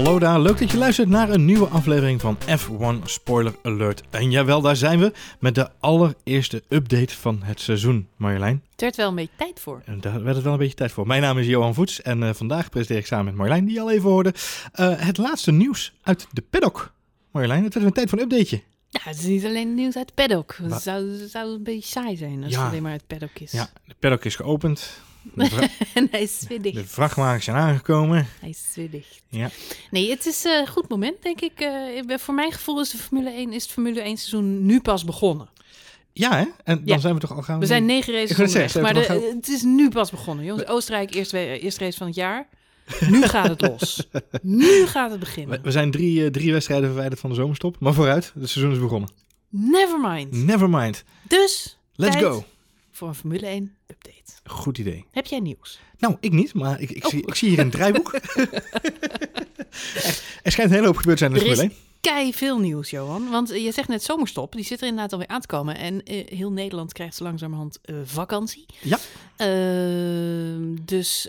Hallo daar, leuk dat je luistert naar een nieuwe aflevering van F1 Spoiler Alert. En jawel, daar zijn we met de allereerste update van het seizoen, Marjolein. Het werd wel een beetje tijd voor. En daar werd het wel een beetje tijd voor. Mijn naam is Johan Voets en uh, vandaag presenteer ik samen met Marjolein, die je al even hoorde, uh, het laatste nieuws uit de paddock. Marjolein, het werd een tijd voor een updateje. Ja, het is niet alleen nieuws uit het paddock. Het zou, zou een beetje saai zijn als Ja. het alleen maar uit het paddock is. Ja, de paddock is geopend. En hij is zwiddig. de vrachtwagens zijn aangekomen. Hij is zwiddig. Ja. Nee, het is een goed moment, denk ik. Eh, voor mijn gevoel is de Formule 1, is het Formule 1 seizoen nu pas begonnen. Ja, hè? En dan Ja. zijn we toch al gaan. We zijn negen races onderweg, zeggen, maar het is nu pas begonnen. Jongens, Oostenrijk, eerste, eerste race van het jaar. Nu gaat het los. Nu gaat het beginnen. we zijn drie, eh, drie wedstrijden verwijderd van de zomerstop. Maar vooruit, het seizoen is begonnen. Nevermind. Nevermind. Dus, Let's go. voor een Formule 1 update. Goed idee. Heb jij nieuws? Nou, ik niet, maar ik, ik, Oh. zie, ik zie hier een draaiboek. er, schijnt een hele hoop gebeurd te zijn in de Is Formule 1. kei veel nieuws, Johan. Want eh, je zegt net zomerstop. Die zit er inderdaad alweer aan te komen. En eh, heel Nederland krijgt zo langzamerhand eh, vakantie. Ja. Ehm, dus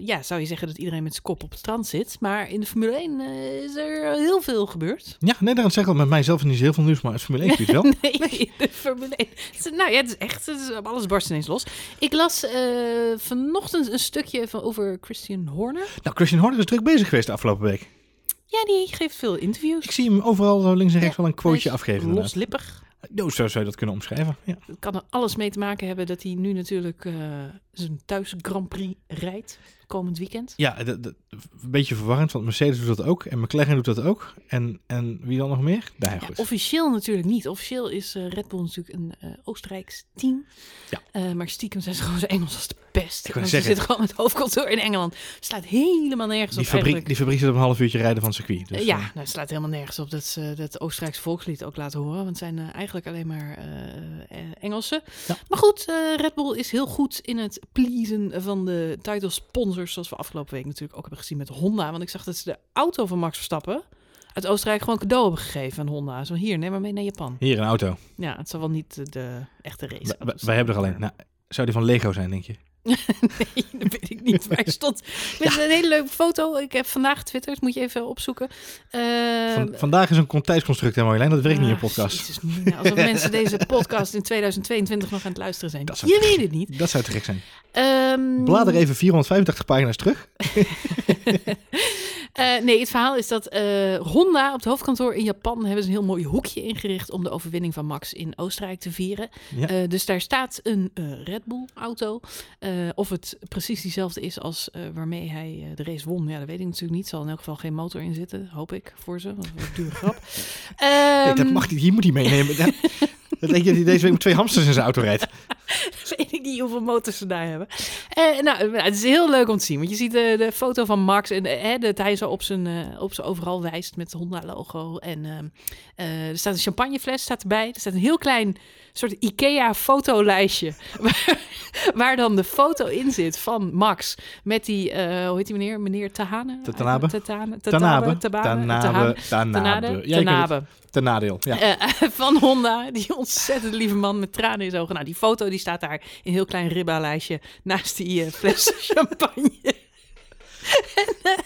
ja, zou je zeggen dat iedereen met zijn kop op het strand zit. Maar in de Formule 1 eh, is er heel veel gebeurd. Ja, nee, daarom zeg ik al, met mijzelf is niet heel veel nieuws, maar het Formule 1 gebied wel. Nee, de Formule 1. Het is- Nou ja, het is echt, het is, alles barst ineens los. Ik las vanochtend een stukje van, over Christian Horner. Nou, Christian Horner is druk bezig geweest de afgelopen week. Ja, die geeft veel interviews. Ik zie hem overal zo links en rechts Ja, wel een quoteje afgeven. Loslippig. Oh, zo zou je dat kunnen omschrijven. Ja. Het kan er alles mee te maken hebben dat hij nu natuurlijk eh, zijn thuis Grand Prix rijdt komend weekend. Ja, dat- een beetje verwarrend, want Mercedes doet dat ook en McLaren doet dat ook. En, en wie dan nog meer? Ja, officieel natuurlijk niet. Officieel is eh, Red Bull natuurlijk een eh, Oostenrijks team. Ja. Eh, maar stiekem zijn ze gewoon zo Engels als de pest. Want ze zitten gewoon met hoofdkantoor in Engeland. Het slaat helemaal nergens Die op fabriek, eigenlijk. die fabriek zit op een half uurtje rijden van het circuit. Dus, ja, nou, het slaat helemaal nergens op dat ze dat Oostenrijkse volkslied ook laten horen. Want het zijn eigenlijk alleen maar Engelsen. Ja. Maar goed, Red Bull is heel goed in het pleasen van de title Zoals we afgelopen week natuurlijk ook hebben gezien met Honda. Want ik zag dat ze de auto van Max Verstappen uit Oostenrijk gewoon cadeau hebben gegeven aan Honda. Zo hier, neem maar mee naar Japan. Hier een auto. Ja, het zal wel niet de, de echte race. Wij- wij- wij hebben er alleen. Nou, zou die van Lego zijn, denk je? Nee, dat weet ik niet. Maar stond met een hele leuke foto. Ik heb vandaag getwitterd, moet je even opzoeken. Eh, Van, vandaag is een contijsconstruct, hè Marjolein? Dat werkt niet in ah, podcast. Jezus, Mina, alsof mensen deze podcast in 2022 nog aan het luisteren zijn. Dat zou Je weet het niet. Dat zou te gek zijn. Ehm, Blader even 485 pagina's terug. Eh, nee, het verhaal is dat eh, Honda op het hoofdkantoor in Japan hebben ze een heel mooi hoekje ingericht om de overwinning van Max in Oostenrijk te vieren. Ja. Dus daar staat een Red Bull auto. Eh, of het precies diezelfde is als eh, waarmee hij eh, de race won, ja, dat weet ik natuurlijk niet. Zal in elk geval geen motor in zitten, hoop ik voor ze. Want dat is een dure grap. Nee, dat mag niet. Hier moet hij meenemen. Dat, dat denk je dat hij deze week met twee hamsters in zijn auto rijdt. weet ik niet hoeveel motors ze daar hebben. Eh, nou, het is heel leuk om te zien. Want je ziet de, de foto van Max en eh, dat hij zo op zijn, eh, op zijn overal wijst met het Honda-logo. En ehm, eh, er staat een champagnefles staat erbij. Er staat een heel klein soort IKEA-fotolijstje. Waar, waar dan de foto in zit van Max. Met die, eh, hoe heet die meneer? Meneer Tahane? Tanabe? Tanabe. Tanabe? Tanabe. Ja. Tanabe. Ten nadeel. Ja. Eh, van Honda, die ontzettend lieve man met tranen in zijn ogen. Nou, die foto die staat daar in een heel klein ribba-lijstje naast die eh, fles champagne. en, eh,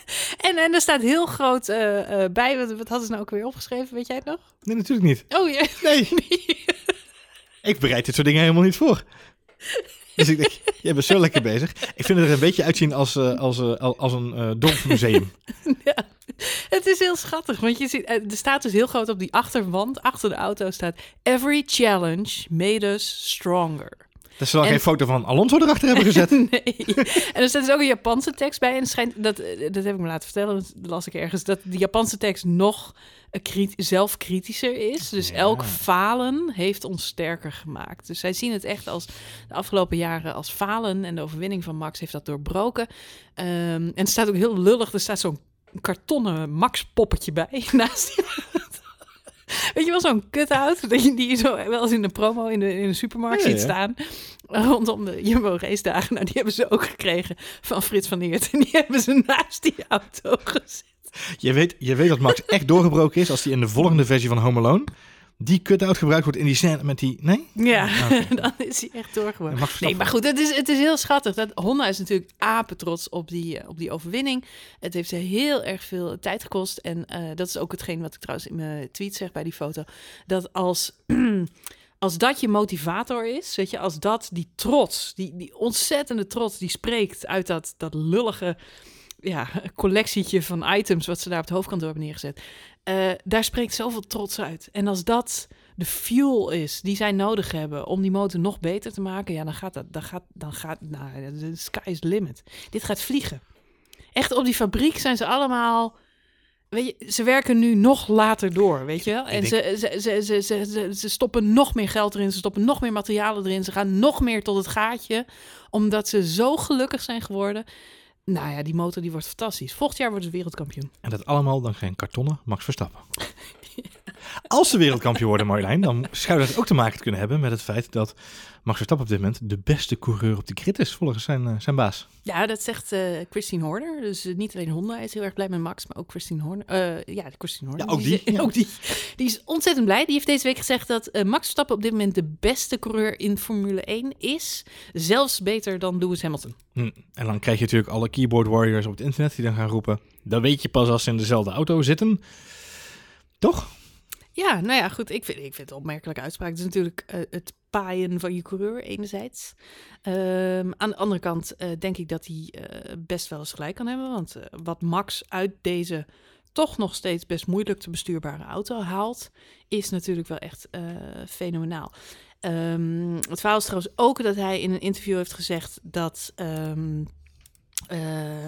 en, en er staat heel groot eh, bij, wat, wat hadden ze nou ook weer opgeschreven, weet jij het nog? Nee, natuurlijk niet. Oh, ja. Nee. Ik bereid dit soort dingen helemaal niet voor. Dus ik denk, jij bent zo lekker bezig. Ik vind het er een beetje uitzien als, als, eh, als een eh dorpsmuseum. ja. Het is heel schattig, want je ziet, er staat dus heel groot op die achterwand, achter de auto staat... Every challenge made us stronger. Dat ze En- geen foto van Alonso erachter hebben gezet. Nee. En er staat dus ook een Japanse tekst bij. En het schijnt, dat, eh, dat heb ik me laten vertellen, dat las ik ergens, dat de Japanse tekst nog krit- zelfkritischer is. Dus Ja. elk falen heeft ons sterker gemaakt. Dus zij zien het echt als de afgelopen jaren als falen. En de overwinning van Max heeft dat doorbroken. Ehm, en het staat ook heel lullig. Er staat zo'n kartonnen Max-poppetje bij naast die Weet je wel, zo'n cut-out, dat je die zo wel eens in de promo in de, in de supermarkt Ja, ziet ja. staan. Rondom de Jumbo race dagen. Nou, die hebben ze ook gekregen van Frits van Eert. En die hebben ze naast die auto gezet. Je weet, je weet dat Max echt doorgebroken is als hij in de volgende versie van Home Alone die cut-out gebruikt wordt in die scène met die... Nee? Ja, oké. dan is hij echt doorgeworden. Max Nee, maar goed, het is, het is heel schattig. Dat, Honda is natuurlijk apetrots op die, eh, op die overwinning. Het heeft ze heel erg veel tijd gekost. En eh, dat is ook hetgeen wat ik trouwens in mijn tweet zeg bij die foto. Dat als, als dat je motivator is, weet je, als dat die trots, die, die ontzettende trots, die spreekt uit dat, dat lullige ja, collectietje van items wat ze daar op het hoofdkantoor hebben neergezet. Eh, daar spreekt zoveel trots uit. En als dat de fuel is die zij nodig hebben om die motor nog beter te maken, ja, dan gaat dat, dan gaat, dan gaat, nou, de sky is the limit. Dit gaat vliegen. Echt op die fabriek zijn ze allemaal, weet je, ze werken nu nog later door, weet je wel? En ze, ze, ze, ze, ze stoppen nog meer geld erin, ze stoppen nog meer materialen erin, ze gaan nog meer tot het gaatje, omdat ze zo gelukkig zijn geworden. Nou ja, die motor die wordt fantastisch. Volgend jaar worden ze wereldkampioen. En dat allemaal dan geen kartonnen Max Verstappen. Als ze wereldkampioen worden, Marjolein, dan zou dat ook te maken kunnen hebben met het feit dat Max Verstappen op dit moment de beste coureur op de grid is, volgens zijn, eh, zijn baas. Ja, dat zegt eh, Christine Horner. Dus eh, niet alleen Honda is heel erg blij met Max, maar ook Christine Horner. Ja, Christine Horner. Ja, ook die, ja. ook die. Die is ontzettend blij. Die heeft deze week gezegd dat Max Verstappen op dit moment de beste coureur in Formule 1 is. Zelfs beter dan Lewis Hamilton. Hm. En dan krijg je natuurlijk alle keyboard warriors op het internet die dan gaan roepen. Dat weet je pas als ze in dezelfde auto zitten. Toch? Ja, nou ja, goed. Ik vind, ik vind het opmerkelijke uitspraak. Het is natuurlijk eh, het paaien van je coureur enerzijds. Ehm, aan de andere kant eh, denk ik dat hij eh, best wel eens gelijk kan hebben. Want wat Max uit deze toch nog steeds best moeilijk te bestuurbare auto haalt, is natuurlijk wel echt fenomenaal. Ehm, het verhaal is trouwens ook dat hij in een interview heeft gezegd dat. ehm, eh,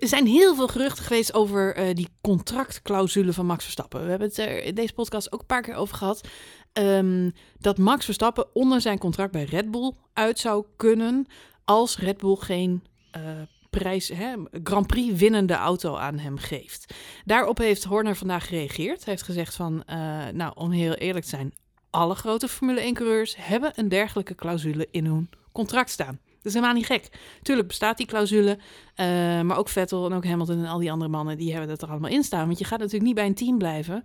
er zijn heel veel geruchten geweest over eh, die contractclausule van Max Verstappen. We hebben het er in deze podcast ook een paar keer over gehad. ehm, dat Max Verstappen onder zijn contract bij Red Bull uit zou kunnen als Red Bull geen eh, prijs, hè, Grand Prix winnende auto aan hem geeft. Daarop heeft Horner vandaag gereageerd. Hij heeft gezegd van, eh, nou om heel eerlijk te zijn, alle grote Formule 1 coureurs hebben een dergelijke clausule in hun contract staan. Dat is helemaal niet gek. Tuurlijk bestaat die clausule, eh, maar ook Vettel en ook Hamilton en al die andere mannen, die hebben dat er allemaal in staan. Want je gaat natuurlijk niet bij een team blijven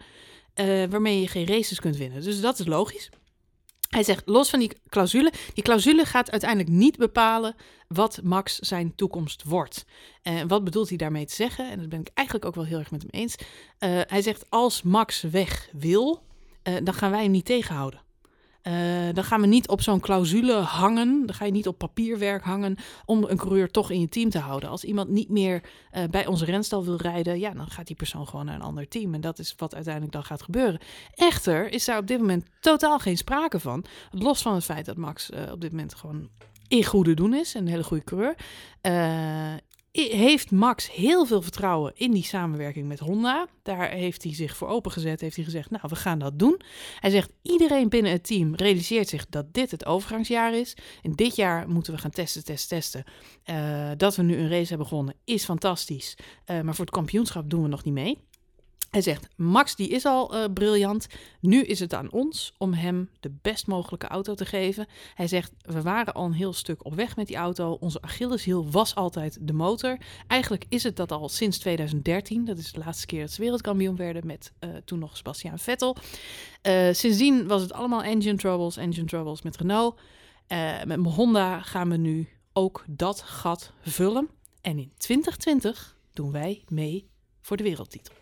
eh, waarmee je geen races kunt winnen. Dus dat is logisch. Hij zegt, los van die clausule, die clausule gaat uiteindelijk niet bepalen wat Max zijn toekomst wordt. En wat bedoelt hij daarmee te zeggen? En dat ben ik eigenlijk ook wel heel erg met hem eens. Eh, hij zegt, als Max weg wil, eh, dan gaan wij hem niet tegenhouden. Eh, dan gaan we niet op zo'n clausule hangen. Dan ga je niet op papierwerk hangen om een coureur toch in je team te houden. Als iemand niet meer eh, bij onze renstal wil rijden, ja, dan gaat die persoon gewoon naar een ander team. En dat is wat uiteindelijk dan gaat gebeuren. Echter is daar op dit moment totaal geen sprake van. Los van het feit dat Max eh, op dit moment gewoon in goede doen is. en Een hele goede coureur. Heeft Max heel veel vertrouwen in die samenwerking met Honda. Daar heeft hij zich voor opengezet. Heeft hij gezegd, nou, we gaan dat doen. Hij zegt, iedereen binnen het team realiseert zich dat dit het overgangsjaar is. En dit jaar moeten we gaan testen, testen, testen. Eh, dat we nu een race hebben gewonnen is fantastisch. Eh, maar voor het kampioenschap doen we nog niet mee. Hij zegt, Max die is al eh, briljant. Nu is het aan ons om hem de best mogelijke auto te geven. Hij zegt, we waren al een heel stuk op weg met die auto. Onze Achilleshiel was altijd de motor. Eigenlijk is het dat al sinds 2013. Dat is de laatste keer dat ze wereldkampioen werden met eh, toen nog Sebastian Vettel. Eh, sindsdien was het allemaal engine troubles, engine troubles met Renault. Met Honda gaan we nu ook dat gat vullen. En in 2020 doen wij mee voor de wereldtitel.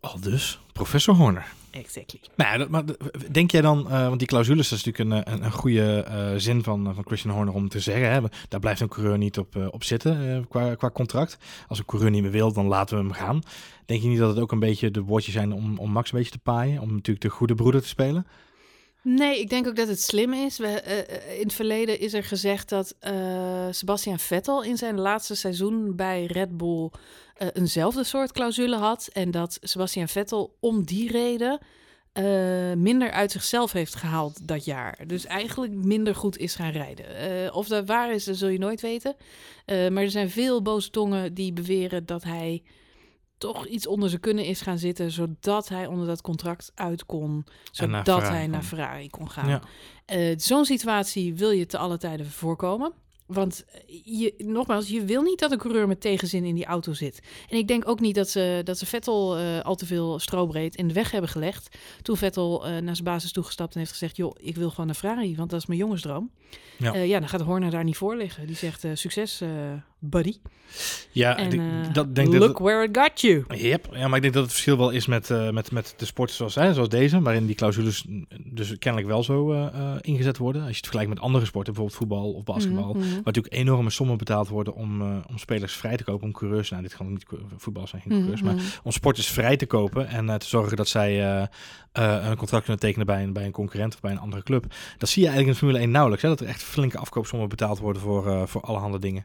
Al dus, professor Horner. Exactly. Nou, ja, maar denk jij dan, eh, want die clausules, is natuurlijk een, een, een goede eh, zin van, van Christian Horner om te zeggen. Hè, daar blijft een coureur niet op, eh, op zitten eh, qua, qua contract. Als een coureur niet meer wil, dan laten we hem gaan. Denk je niet dat het ook een beetje de woordjes zijn om, om Max een beetje te paaien? Om natuurlijk de goede broeder te spelen? Nee, ik denk ook dat het slim is. We, eh, eh, in het verleden is er gezegd dat eh, Sebastian Vettel in zijn laatste seizoen bij Red Bull eenzelfde soort clausule had. En dat Sebastian Vettel om die reden minder uit zichzelf heeft gehaald dat jaar. Dus eigenlijk minder goed is gaan rijden. Of dat waar is, dat zul je nooit weten. Maar er zijn veel boze tongen die beweren dat hij toch iets onder zijn kunnen is gaan zitten, zodat hij onder dat contract uit kon, naar zodat hij naar kon. Ferrari kon gaan. Ja. Eh, Zo'n situatie wil je te alle tijden voorkomen. want je, nogmaals, je wil niet dat een coureur met tegenzin in die auto zit. En ik denk ook niet dat ze, dat ze Vettel eh, al te veel strobreed in de weg hebben gelegd. Toen Vettel uh, naar zijn basis toegestapt en heeft gezegd: joh, ik wil gewoon naar Ferrari, want dat is mijn jongensdroom. Ja, uh, ja dan gaat Horner daar niet voor liggen. Die zegt: succes, buddy. Ja, en, ik, dat denk look dat, where it got you. Yep. Ja, maar ik denk dat het verschil wel is met, met, met de sporten zoals, hè, zoals deze, waarin die clausules dus kennelijk wel zo ingezet worden. Als je het vergelijkt met andere sporten, bijvoorbeeld voetbal of basketbal. Mm -hmm. Waar natuurlijk enorme sommen betaald worden om, uh, om spelers vrij te kopen, om coureurs, nou dit kan niet voetbal zijn, geen coureurs, mm -hmm. maar om sporters vrij te kopen en uh, te zorgen dat zij uh, een contract kunnen tekenen bij een, bij een concurrent of bij een andere club. Dat zie je eigenlijk in Formule 1 nauwelijks, hè, dat er echt flinke afkoopsommen betaald worden voor, voor allerhande dingen.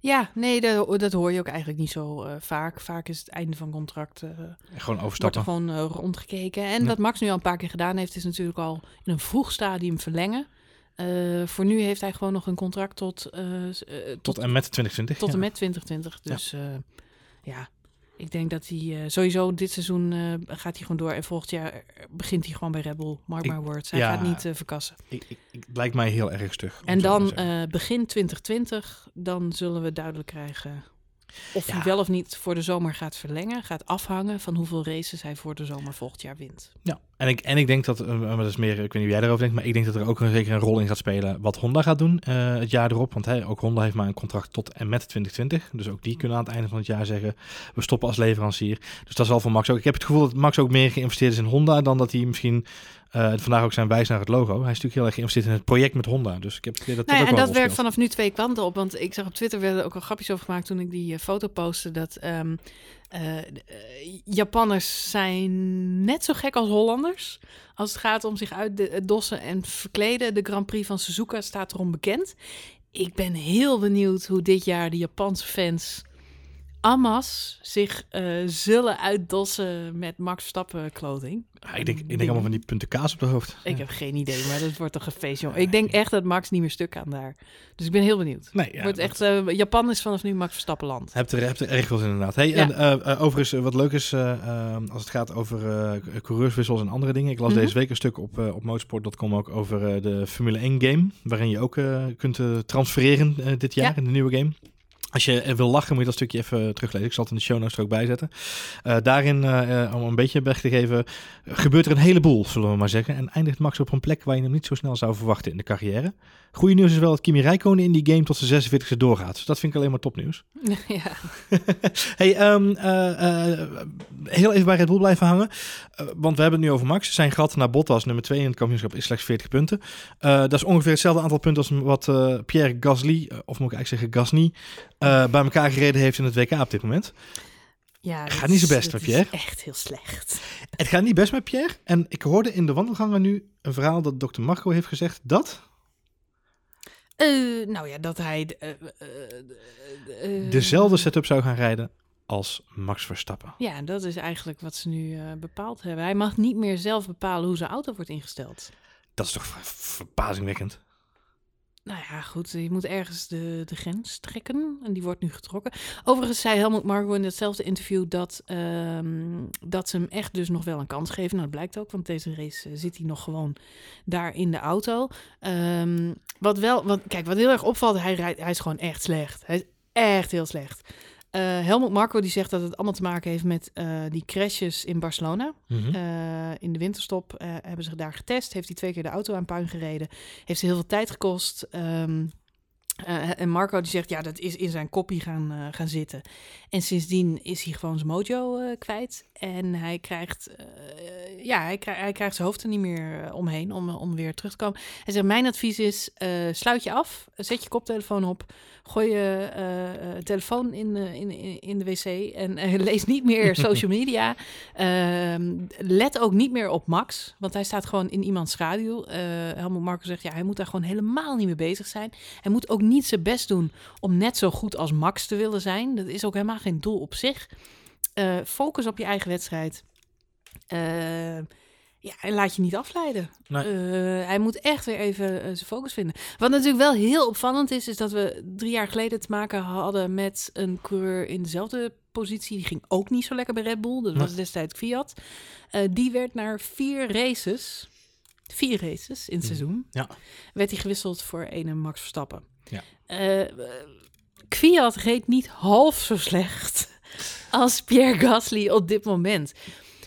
Ja, nee, dat, dat hoor je ook eigenlijk niet zo vaak. Vaak is het einde van contract. gewoon overstappen. Wordt er gewoon rondgekeken. En ja. wat Max nu al een paar keer gedaan heeft, is natuurlijk al in een vroeg stadium verlengen. Voor nu heeft hij gewoon nog een contract tot... Tot, tot, en met 2020. Tot ja. en met 2020. Dus ja, ja ik denk dat hij sowieso dit seizoen gaat hij gewoon door. En volgend jaar begint hij gewoon bij Red Bull. Mark ik, my words. Hij ja, gaat niet verkassen. Ik, ik, ik, lijkt mij heel erg stug. En dan begin 2020, dan zullen we duidelijk krijgen of ja. hij wel of niet voor de zomer gaat verlengen, gaat afhangen van hoeveel races hij voor de zomer volgend jaar wint. Ja, en ik, en ik denk dat, uh, dat is meer, ik weet niet hoe jij daarover denkt, maar ik denk dat er ook een, zeker een rol in gaat spelen wat Honda gaat doen uh, het jaar erop. Want hey, ook Honda heeft maar een contract tot en met 2020. Dus ook die kunnen aan het einde van het jaar zeggen, we stoppen als leverancier. Dus dat is al voor Max ook. Ik heb het gevoel dat Max ook meer geïnvesteerd is in Honda dan dat hij misschien uh, vandaag ook zijn wijs naar het logo. Hij is natuurlijk heel erg geïnvesteerd in het project met Honda. Dus ik heb het dat nou ja, En dat werkt vanaf nu twee kanten op. Want ik zag op Twitter werden ook al grapjes over gemaakt toen ik die uh, foto postte. Dat um, uh, Japanners zijn net zo gek als Hollanders. Als het gaat om zich uit de dossen en verkleden. De Grand Prix van Suzuka staat erom bekend. Ik ben heel benieuwd hoe dit jaar de Japanse fans Amas zich uh, zullen uitdossen met Max Verstappen clothing. Ik, denk, ik denk allemaal van die punten kaas op de hoofd. Ik heb geen idee, maar dat wordt toch een feest, joh. Ik denk echt dat Max niet meer stuk kan daar. Dus ik ben heel benieuwd. Nee, wordt echt, uh, Japan is vanaf nu Max Verstappen land. Hebt er, hebt er zin inderdaad. Hey, en uh, overigens, wat leuk is als het gaat over coureurswissels en andere dingen. Ik las mm -hmm. deze week een stuk op, op motorsport.com ook over de Formule 1 game. Waarin je ook kunt transfereren dit jaar in de nieuwe game. Als je wil lachen, moet je dat stukje even teruglezen. Ik zal het in de show notes er ook bij zetten. Uh, daarin, uh, om een beetje weg te geven, gebeurt er een heleboel, zullen we maar zeggen. En eindigt Max op een plek waar je hem niet zo snel zou verwachten in de carrière. Goede nieuws is wel dat Kimi Räikkönen in die game tot zijn 46e doorgaat. Dus dat vind ik alleen maar topnieuws. Ja. hey, um, uh, heel even bij Red Bull blijven hangen. want we hebben het nu over Max. Zijn gat naar Bottas, nummer 2 in het kampioenschap, is slechts 40 punten. dat is ongeveer hetzelfde aantal punten als wat Pierre Gasly, of moet ik eigenlijk zeggen Gasly, bij elkaar gereden heeft in het WK op dit moment. Ja, het gaat niet zo best met Pierre. echt heel slecht. Het gaat niet best met Pierre. En ik hoorde in de wandelgangen nu een verhaal dat dokter Marco heeft gezegd dat... Uh, nou ja, dat hij... Uh, Dezelfde setup zou gaan rijden als Max Verstappen. Ja, dat is eigenlijk wat ze nu bepaald hebben. Hij mag niet meer zelf bepalen hoe zijn auto wordt ingesteld. Dat is toch verbazingwekkend? Nou ja, goed, je moet ergens de, de grens trekken en die wordt nu getrokken. Overigens zei Helmut Marko in hetzelfde interview dat, um, dat ze hem echt dus nog wel een kans geven. Nou, dat blijkt ook, want deze race uh, zit hij nog gewoon daar in de auto. Um, wat wel, wat, kijk, wat heel erg opvalt, hij, rijdt, hij is gewoon echt slecht. Hij is echt heel slecht. Uh, Helmut Marco die zegt dat het allemaal te maken heeft met uh, die crashes in Barcelona. Mm -hmm. uh, in de winterstop hebben ze daar getest. Heeft hij twee keer de auto aan puin gereden. Heeft ze heel veel tijd gekost. Um, en Marco die zegt, ja, dat is in zijn koppie gaan, gaan zitten. En sindsdien is hij gewoon zijn mojo kwijt. En hij krijgt, ja, hij, krijgt, hij krijgt zijn hoofd er niet meer omheen om, om weer terug te komen. Hij zegt, mijn advies is, sluit je af, zet je koptelefoon op gooi je uh, telefoon in, in, in de wc en lees niet meer social media. Ehm, let ook niet meer op Max, want hij staat gewoon in iemands schaduw. Helmut Marco zegt, ja, hij moet daar gewoon helemaal niet mee bezig zijn. Hij moet ook niet zijn best doen om net zo goed als Max te willen zijn. Dat is ook helemaal geen doel op zich. focus op je eigen wedstrijd. Ja, en laat je niet afleiden. Nee. Uh, hij moet echt weer even uh, zijn focus vinden. Wat natuurlijk wel heel opvallend is, is dat we drie jaar geleden te maken hadden met een coureur in dezelfde positie. Die ging ook niet zo lekker bij Red Bull. Dat was destijds Fiat. Uh, die werd naar vier races vier races in het Mm. seizoen, Ja. werd hij gewisseld voor ene Max Verstappen. Ja. Eh, Kwiat reed niet half zo slecht als Pierre Gasly op dit moment.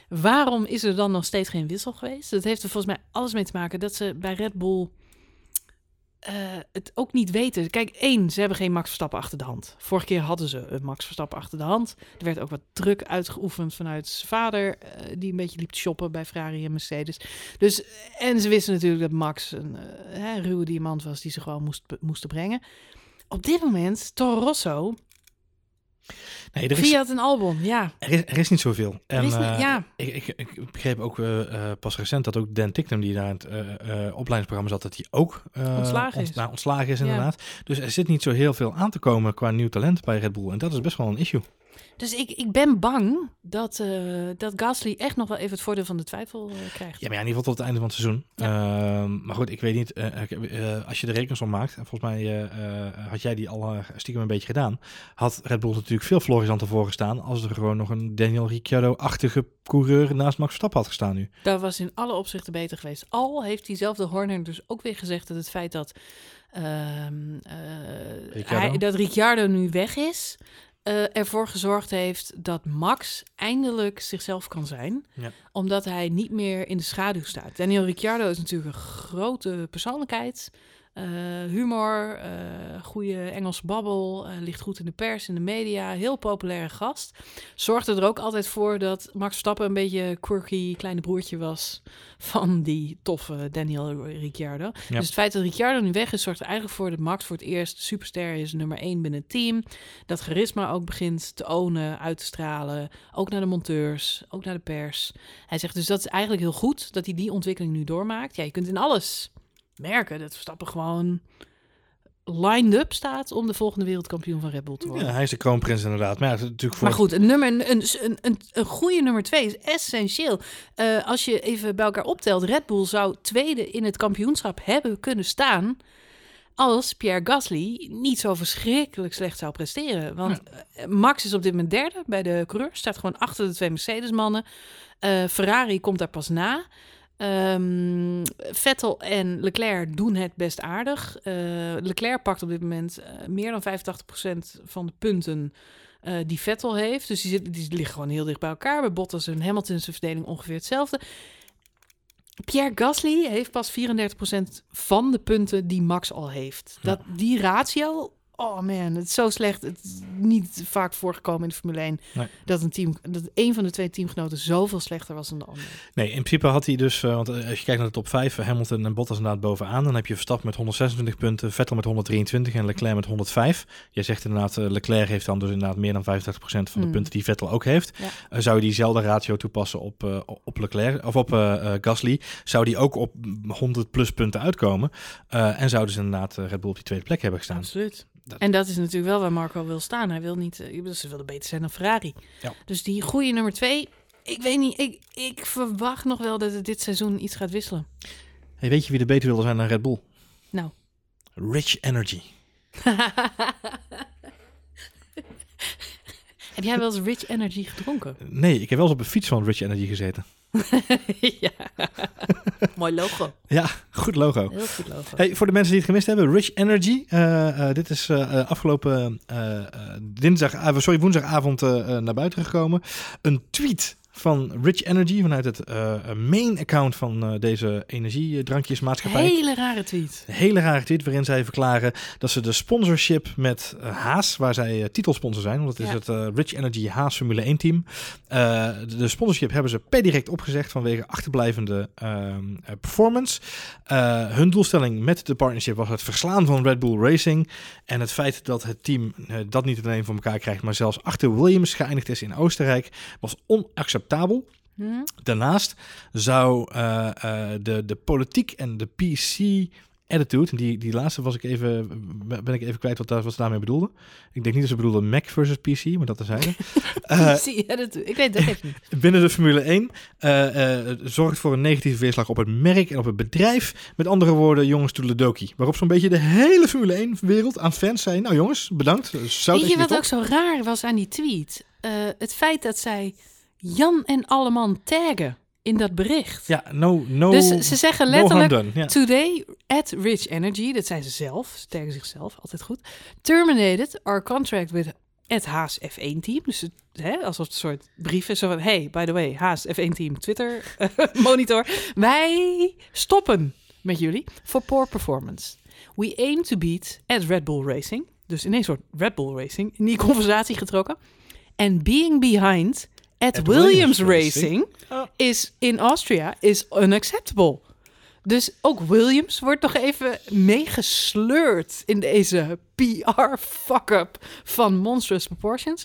Waarom is er dan nog steeds geen wissel geweest? Dat heeft er volgens mij alles mee te maken dat ze bij Red Bull eh, het ook niet weten. Kijk, één, ze hebben geen Max Verstappen achter de hand. Vorige keer hadden ze een Max Verstappen achter de hand. Er werd ook wat druk uitgeoefend vanuit zijn vader, eh, die een beetje liep shoppen bij Ferrari en Mercedes. Dus, en ze wisten natuurlijk dat Max een eh, hè, ruwe diamant was die ze gewoon moest, moesten brengen. Op dit moment, Toro Rosso, Nee, er is, Fiat en Albon, ja. er is, er is niet zoveel. En, niet- eh, ik, ik, ik begreep ook eh, eh, pas recent dat ook Dan Ticknam, die daar in het opleidingsprogramma zat, dat hij ook eh, Ontslagen is. nou, ontslagen is Ja. inderdaad. Dus er zit niet zo heel veel aan te komen qua nieuw talent bij Red Bull. En dat is best wel een issue. Dus ik, ik ben bang dat, eh, dat Gasly echt nog wel even het voordeel van de twijfel eh, krijgt. Ja, maar ja, in ieder geval tot het einde van het seizoen. Ehm, maar goed, ik weet niet. eh, als je de rekensom maakt, en volgens mij had jij die al stiekem een beetje gedaan, had Red Bull natuurlijk veel florissanter voor gestaan als er gewoon nog een Daniel Ricciardo-achtige coureur naast Max Verstappen had gestaan nu. Dat was in alle opzichten beter geweest. Al heeft diezelfde Horner dus ook weer gezegd dat het feit dat, ehm, eh, Ricciardo? hij, dat Ricciardo nu weg is, eh, ervoor gezorgd heeft dat Max eindelijk zichzelf kan zijn. Ja. Omdat hij niet meer in de schaduw staat. Daniel Ricciardo is natuurlijk een grote persoonlijkheid. Eh, humor, eh goede Engelse babbel, eh, ligt goed in de pers, in de media, heel populaire gast. Zorgde er ook altijd voor dat Max Verstappen een beetje quirky kleine broertje was van die toffe Daniel Ricciardo. Ja. Dus het feit dat Ricciardo nu weg is, zorgt er eigenlijk voor dat Max voor het eerst superster is, nummer één binnen het team. Dat charisma ook begint te ownen, uit te stralen. Ook naar de monteurs, ook naar de pers. Hij zegt dus dat is eigenlijk heel goed dat hij die ontwikkeling nu doormaakt. Ja, je kunt in alles merken dat Verstappen gewoon lined up staat om de volgende wereldkampioen van Red Bull te worden. Ja, hij is de kroonprins inderdaad. Maar ja, het is natuurlijk voor... Maar goed, een, nummer, een, een, een, een goede nummer twee is essentieel. Eh, als je even bij elkaar optelt, Red Bull zou tweede in het kampioenschap hebben kunnen staan. Als Pierre Gasly niet zo verschrikkelijk slecht zou presteren. Want eh, Max is op dit moment derde bij de coureurs. Staat gewoon achter de twee Mercedes-mannen. Eh, Ferrari komt daar pas na. Ehm, Vettel en Leclerc doen het best aardig. Eh, Leclerc pakt op dit moment eh, meer dan 85% van de punten eh, die Vettel heeft. Dus die, zitten, die liggen gewoon heel dicht bij elkaar. Bij Bottas en Hamilton is de verdeling ongeveer hetzelfde. Pierre Gasly heeft pas 34% van de punten die Max al heeft. Dat, Die ratio, oh man, het is zo slecht. Het is niet vaak voorgekomen in de Formule 1 Nee. dat een team, dat een van de twee teamgenoten zoveel slechter was dan de andere. Nee, in principe had hij dus, eh, want eh, als je kijkt naar de top 5, Hamilton en Bottas inderdaad bovenaan. Dan heb je Verstappen met 126 punten, Vettel met 123 en Leclerc met 105. Jij zegt inderdaad, eh, Leclerc heeft dan dus inderdaad meer dan 85% van de Hmm. punten die Vettel ook heeft. Ja. Eh, zou je diezelfde ratio toepassen op, eh, op Leclerc of op eh, eh, Gasly, zou die ook op 100 plus punten uitkomen. Eh, en zouden ze inderdaad eh, Red Bull op die tweede plek hebben gestaan. Absoluut. Dat- En dat is natuurlijk wel waar Marco wil staan. Hij wil niet, eh, ze willen beter zijn dan Ferrari. Ja. Dus die goede nummer twee, ik weet niet, ik, ik verwacht nog wel dat het dit seizoen iets gaat wisselen. Hey, weet je wie er beter wilde zijn dan Red Bull? Nou. Rich Energy. Heb jij wel eens Rich Energy gedronken? Nee, ik heb wel eens op een fiets van Rich Energy gezeten. ja. Mooi logo. Ja, goed logo. Heel goed logo. Hey, voor de mensen die het gemist hebben, Rich Energy. eh, eh, dit is eh, afgelopen dinsdag, ah, sorry, woensdagavond naar buiten gekomen. Een tweet van Rich Energy vanuit het eh, main account van eh, deze energiedrankjesmaatschappij. Hele rare tweet. Hele rare tweet waarin zij verklaren dat ze de sponsorship met eh, Haas, waar zij titelsponsor zijn, want het is het Rich Energy Haas Formule 1 team. de, de sponsorship hebben ze per direct opgezegd vanwege achterblijvende ehm, eh, performance. Hun doelstelling met de partnership was het verslaan van Red Bull Racing. En het feit dat het team dat niet alleen voor elkaar krijgt, maar zelfs achter Williams geëindigd is in Oostenrijk, was onacceptabel. Hm? Daarnaast zou eh, eh, de, de politiek en de PC attitude, die, die laatste was ik even, ben ik even kwijt wat, daar, wat ze daarmee bedoelden. Ik denk niet dat ze bedoelden Mac versus PC, maar dat terzijde. Eh je dat? Ik weet echt niet. binnen de Formule 1 eh, eh, zorgt voor een negatieve weerslag op het merk en op het bedrijf. Met andere woorden, jongens toedeledokie. Waarop zo'n beetje de hele Formule 1 wereld aan fans zei, nou jongens, bedankt. Zou Weet je wat ook zo raar was aan die tweet? Het feit dat zij Jan en Alleman taggen. in dat bericht. Ja, no, no, dus ze zeggen letterlijk... Today, at Rich Energy, dat zijn ze zelf, ze taggen zichzelf, altijd goed, terminated our contract with het Haas F1 team. Dus het, hè, alsof het een soort brief is zo van, hey, by the way, Haas F1 team Twitter monitor. Wij stoppen met jullie for poor performance. We aim to beat at Red Bull Racing. Dus ineens wordt Red Bull Racing in die conversatie getrokken. And being behind at, At Williams, Williams Racing. Oh. is in Austria is unacceptable. Dus ook Williams wordt nog even meegesleurd in deze PR fuck-up van Monstrous Proportions.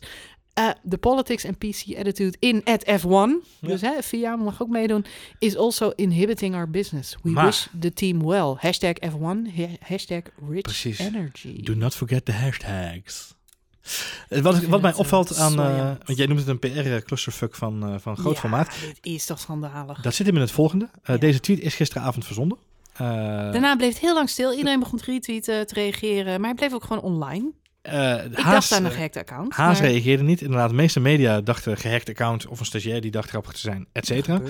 Uh, the politics and PC attitude in at F1, dus hè, VIA mag ook meedoen, is also inhibiting our business. We Maar- wish the team well. Hashtag F1, ha- hashtag rich Precies. energy. Do not forget the hashtags. Eh, Wat, wat mij eh, opvalt aan, eh, want jij noemt het een PR-clusterfuck van, van groot Ja, formaat. dit is toch schandalig. Dat zit hem in het volgende. Ja. Deze tweet is gisteravond verzonden. Daarna bleef het heel lang stil. Iedereen begon te retweeten, te reageren. Maar hij bleef ook gewoon online. Eh, Ik Haas, dacht aan een eh, gehackte account. Haas maar reageerde niet. Inderdaad, de meeste media dachten gehackt account of een stagiair die dacht grappig te zijn, et cetera.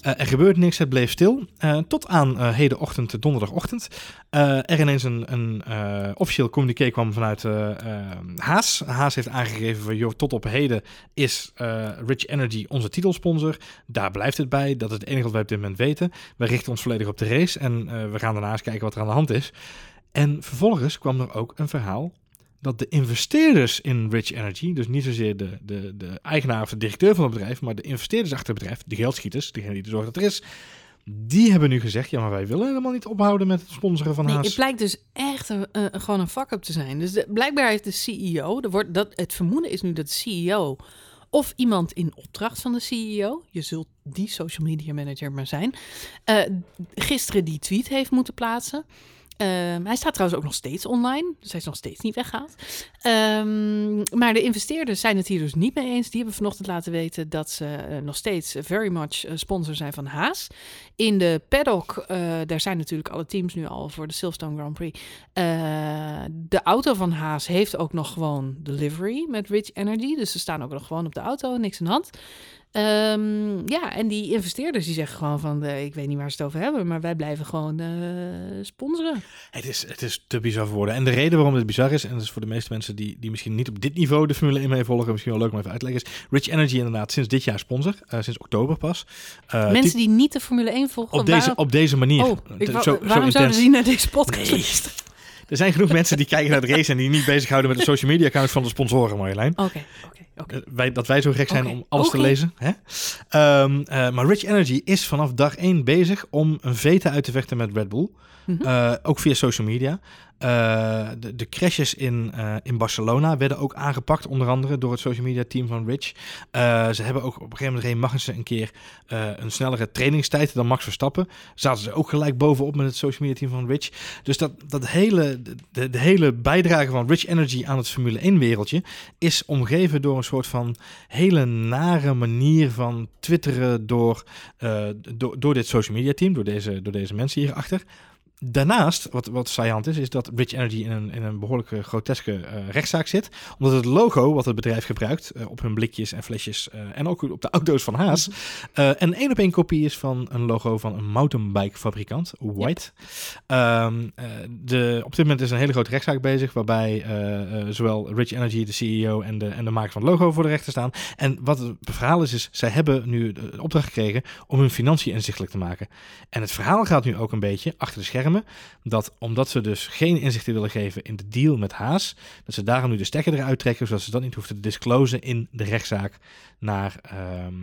Eh, er gebeurde niks, het bleef stil. Tot aan hedenochtend, donderdagochtend. er ineens een, een officieel communiqué kwam vanuit Haas. Haas heeft aangegeven van, joh, tot op heden is Rich Energy onze titelsponsor. Daar blijft het bij. Dat is het enige wat wij op dit moment weten. We richten ons volledig op de race en we gaan daarna eens kijken wat er aan de hand is. En vervolgens kwam er ook een verhaal dat de investeerders in Rich Energy, dus niet zozeer de, de, de eigenaar of de directeur van het bedrijf, maar de investeerders achter het bedrijf, de geldschieters, degene die ervoor zorgen dat er is, die hebben nu gezegd, ja, maar wij willen helemaal niet ophouden met het sponsoren van Nee, Haas. het blijkt dus echt een, een- gewoon een fuck-up te zijn. Dus de- blijkbaar heeft de CEO, er wordt, dat, het vermoeden is nu dat de CEO of iemand in opdracht van de CEO, je zult die social media manager maar zijn, eh, gisteren die tweet heeft moeten plaatsen. Ehm, hij staat trouwens ook nog steeds online, dus hij is nog steeds niet weggehaald. Ehm, maar de investeerders zijn het hier dus niet mee eens. Die hebben vanochtend laten weten dat ze eh, nog steeds very much eh, sponsor zijn van Haas. In de paddock, eh, daar zijn natuurlijk alle teams nu al voor de Silverstone Grand Prix. De auto van Haas heeft ook nog gewoon delivery met Rich Energy. Dus ze staan ook nog gewoon op de auto, niks de hand. Ehm, ja, en die investeerders die zeggen gewoon van, eh, ik weet niet waar ze het over hebben, maar wij blijven gewoon eh, sponsoren. Het is, het is te bizar voor woorden. En de reden waarom het bizar is, en dat is voor de meeste mensen die, die misschien niet op dit niveau de Formule 1 mee volgen, misschien wel leuk om even uit te leggen, is Rich Energy inderdaad sinds dit jaar sponsor, eh, sinds oktober pas. Mensen die niet de Formule 1 volgen, op deze, op deze manier. oh, ik zo, waarom zouden ze naar deze podcast Nee. Er zijn genoeg mensen die kijken naar de race en die niet bezighouden met de social media accounts van de sponsoren, Marjolein. Oké, oké, oké. Wij, dat wij zo gek zijn om alles te lezen. Hè? Ehm, eh, maar Rich Energy is vanaf dag één bezig om een vete uit te vechten met Red Bull. Mhm. Eh, ook via social media. Eh, de, de crashes in, in Barcelona werden ook aangepakt, onder andere door het social media team van Rich. Ze hebben ook op een gegeven moment reed Magnussen een keer een snellere trainingstijd dan Max Verstappen. Zaten ze ook gelijk bovenop met het social media team van Rich. Dus dat, dat hele, de, de hele bijdrage van Rich Energy aan het Formule 1 wereldje is omgeven door een soort van hele nare manier van twitteren door, eh, door, door dit social media team, door deze, door deze mensen hierachter. Daarnaast, wat, wat saillant is, is dat Rich Energy in een, in een behoorlijk eh, groteske eh, rechtszaak zit. Omdat het logo wat het bedrijf gebruikt eh, op hun blikjes en flesjes en ook op de auto's van Haas, eh, een één op één kopie is van een logo van een mountainbike fabrikant, White. Ehm, eh, de, op dit moment is een hele grote rechtszaak bezig, waarbij zowel Rich Energy, de CEO en de, en de maker van het logo voor de rechter staan. En wat het verhaal is, is zij hebben nu de opdracht gekregen om hun financiën inzichtelijk te maken. En het verhaal gaat nu ook een beetje achter de schermen, dat omdat ze dus geen inzichten willen geven in de deal met Haas, dat ze daarom nu de stekker eruit trekken, zodat ze dat niet hoeven te disclosen in de rechtszaak naar, ehm,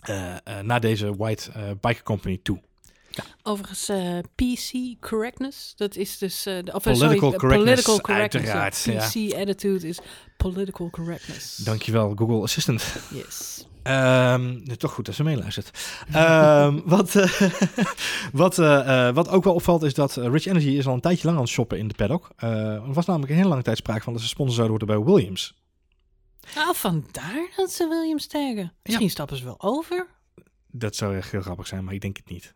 eh, eh, naar deze White eh, Bike Company toe. Overigens, PC correctness, dat is dus... de, of, Political sorry, correctness, political correctness. uiteraard, ja. PC attitude is political correctness. Dankjewel, Google Assistant. Yes. Ehm, toch goed dat ze meeluistert. Ehm, wat, eh, wat, eh, eh, wat ook wel opvalt is dat Rich Energy is al een tijdje lang aan het shoppen in de paddock. Er was namelijk een hele lange tijd sprake van dat ze sponsor zouden worden bij Williams. Nou, vandaar dat ze Williams taggen. Misschien stappen ze wel over. Dat zou echt heel grappig zijn, maar ik denk het niet.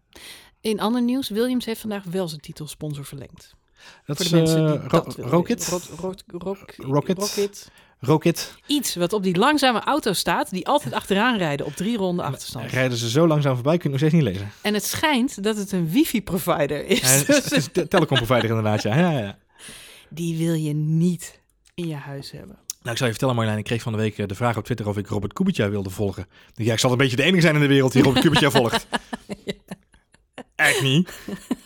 In ander nieuws, Williams heeft vandaag wel zijn titelsponsor verlengd. Dat Voor is de mensen die Ro- dat willen Rocket. Rocket. Rocket. Rocket. Iets wat op die langzame auto staat, die altijd achteraan rijden op drie ronden achterstand. Rijden ze zo langzaam voorbij, kun je nog steeds niet lezen. En het schijnt dat het een wifi-provider is. Ja, het is- het is de telecomprovider inderdaad, ja. ja, ja. Die wil je niet in je huis hebben. Nou, ik zal je vertellen Marjolein, ik kreeg van de week eh, de vraag op Twitter of ik Robert Kubica wilde volgen. Ja, ik zal een beetje de enige zijn in de wereld die Robert Kubica volgt. Echt niet.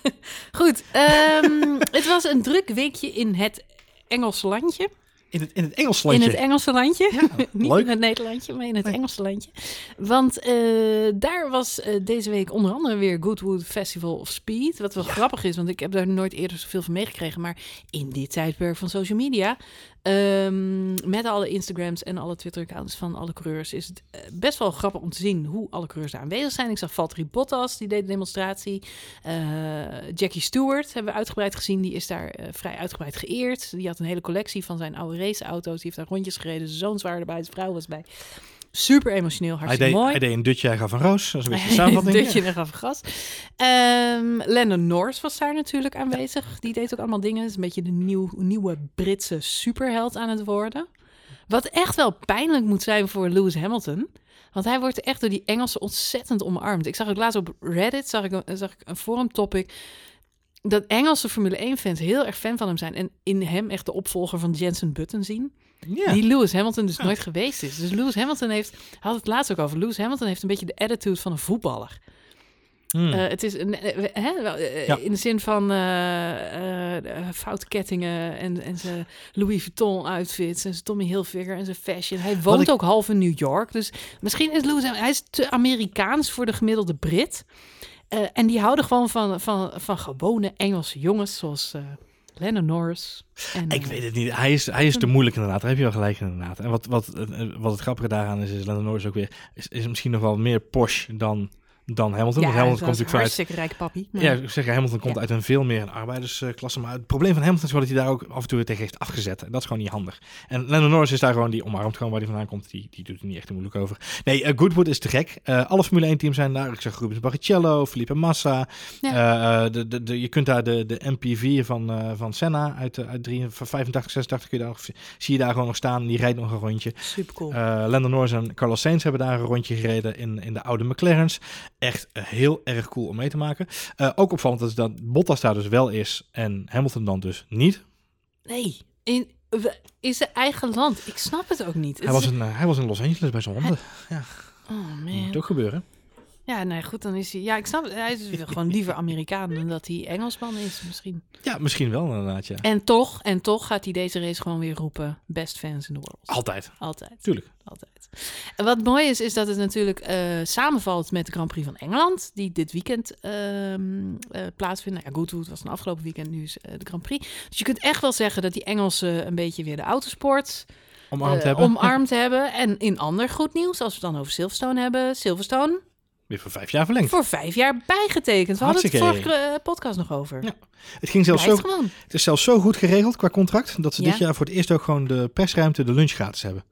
Goed, ehm, het was een druk weekje in het Engelse landje. In het, in het Engels landje. In het Engelse landje. Ja, Niet leuk. in het Nederlandje, maar in het Nee. Engelse landje. Want eh, daar was eh, deze week onder andere weer Goodwood Festival of Speed. Wat wel grappig is, want ik heb daar nooit eerder zoveel van meegekregen. Maar in dit tijdperk van social media, ehm, met alle Instagrams en alle Twitter-accounts van alle coureurs, is het eh, best wel grappig om te zien hoe alle coureurs daar aanwezig zijn. Ik zag Valtteri Bottas, die deed de demonstratie. Eh, Jackie Stewart hebben we uitgebreid gezien. Die is daar eh, vrij uitgebreid geëerd. Die had een hele collectie van zijn oude raceauto's. Die heeft daar rondjes gereden. Zijn zoons waren erbij, zijn vrouw was bij. Super emotioneel, Hij hartstikke deed, mooi. hij deed een dutje, hij gaf een roos. Dat is een beetje samenvatting. Dutje en gaf gas. Ehm Lennon Norris was daar natuurlijk aanwezig. Die deed ook allemaal dingen. Het is een beetje de nieuw, nieuwe Britse superheld aan het worden. Wat echt wel pijnlijk moet zijn voor Lewis Hamilton. Want hij wordt echt door die Engelsen ontzettend omarmd. Ik zag het laatst op Reddit, zag ik, een- zag ik een forum topic. Dat Engelse Formule 1-fans heel erg fan van hem zijn. En in hem echt de opvolger van Jensen Button zien. Die Lewis Hamilton dus Ja. nooit geweest is. Dus Lewis Hamilton heeft, had het laatst ook over. Lewis Hamilton heeft een beetje de attitude van een voetballer. Hmm. Eh, het is een, eh, hè, eh, Ja. in de zin van eh, eh, eh, foute kettingen en, en zijn Louis Vuitton outfits en zijn Tommy Hilfiger en zijn fashion. Hij woont ik- ook half in New York, dus misschien is Lewis hij is te Amerikaans voor de gemiddelde Brit. En die houden gewoon van, van, van gewone Engelse jongens zoals Lennon Norris. En, Ik eh, weet het niet. Hij is, hij is te moeilijk inderdaad. Daar heb je wel gelijk in, inderdaad. En wat, wat, eh, wat het grappige daaraan is, is Lennon Norris ook weer... Is, is misschien nog wel meer posh dan, dan Hamilton. ja, Want Hamilton komt natuurlijk hartstikke rijk papi. maar- Ja, ik zeg, Hamilton komt Ja. uit een veel meer een arbeidersklasse. Maar het probleem van Hamilton is wel dat hij daar ook af en toe tegen heeft afgezet. En dat is gewoon niet handig. En Lennon Norris is daar gewoon, die omarmt gewoon waar hij vandaan komt. Die, die doet er niet echt moeilijk over. Nee, eh, Goodwood is te gek. Eh, alle Formule 1 teams zijn daar. Ik zeg Rubens Barrichello, Felipe Massa. Eh, de, de, de, je kunt daar de, de MP4 van, van Senna uit, uit 3, van 85, 86 kun je daar nog, zie je daar gewoon nog staan. Die rijdt nog een rondje. Super cool. Lando Norris en Carlos Sainz hebben daar een rondje gereden in, in de oude McLaren's. Echt heel erg cool om mee te maken. Eh, ook opvallend is dat Bottas daar dus wel is en Hamilton dan dus niet. nee, in, in zijn eigen land. Ik snap het ook niet. Hij was, in, eh, hij was in Los Angeles bij zijn honden. Oh Dat man. moet ook gebeuren. Ja, nee, goed, dan is hij... Ja, ik snap het. Hij is gewoon liever Amerikaan dan dat hij Engelsman is misschien. Ja, misschien wel inderdaad, ja. En toch, en toch gaat hij deze race gewoon weer roepen... Best fans in the world. Altijd, Altijd. tuurlijk. Altijd. En wat mooi is, is dat het natuurlijk eh, samenvalt met de Grand Prix van Engeland... die dit weekend ehm, eh, plaatsvindt. Nou ja, Goodwood was een afgelopen weekend, nu is eh, de Grand Prix. Dus je kunt echt wel zeggen dat die Engelsen een beetje weer de autosport... Omarmd hebben. omarmd hebben. En in ander goed nieuws, als we het dan over Silverstone hebben... Silverstone Weer voor vijf jaar verlengd. voor vijf jaar bijgetekend. We hadden het vorige podcast nog over. Ja. Het, ging zelfs zo, gewoon. het is zelfs zo goed geregeld qua contract... dat ze Ja. dit jaar voor het eerst ook gewoon de persruimte de lunch gratis hebben.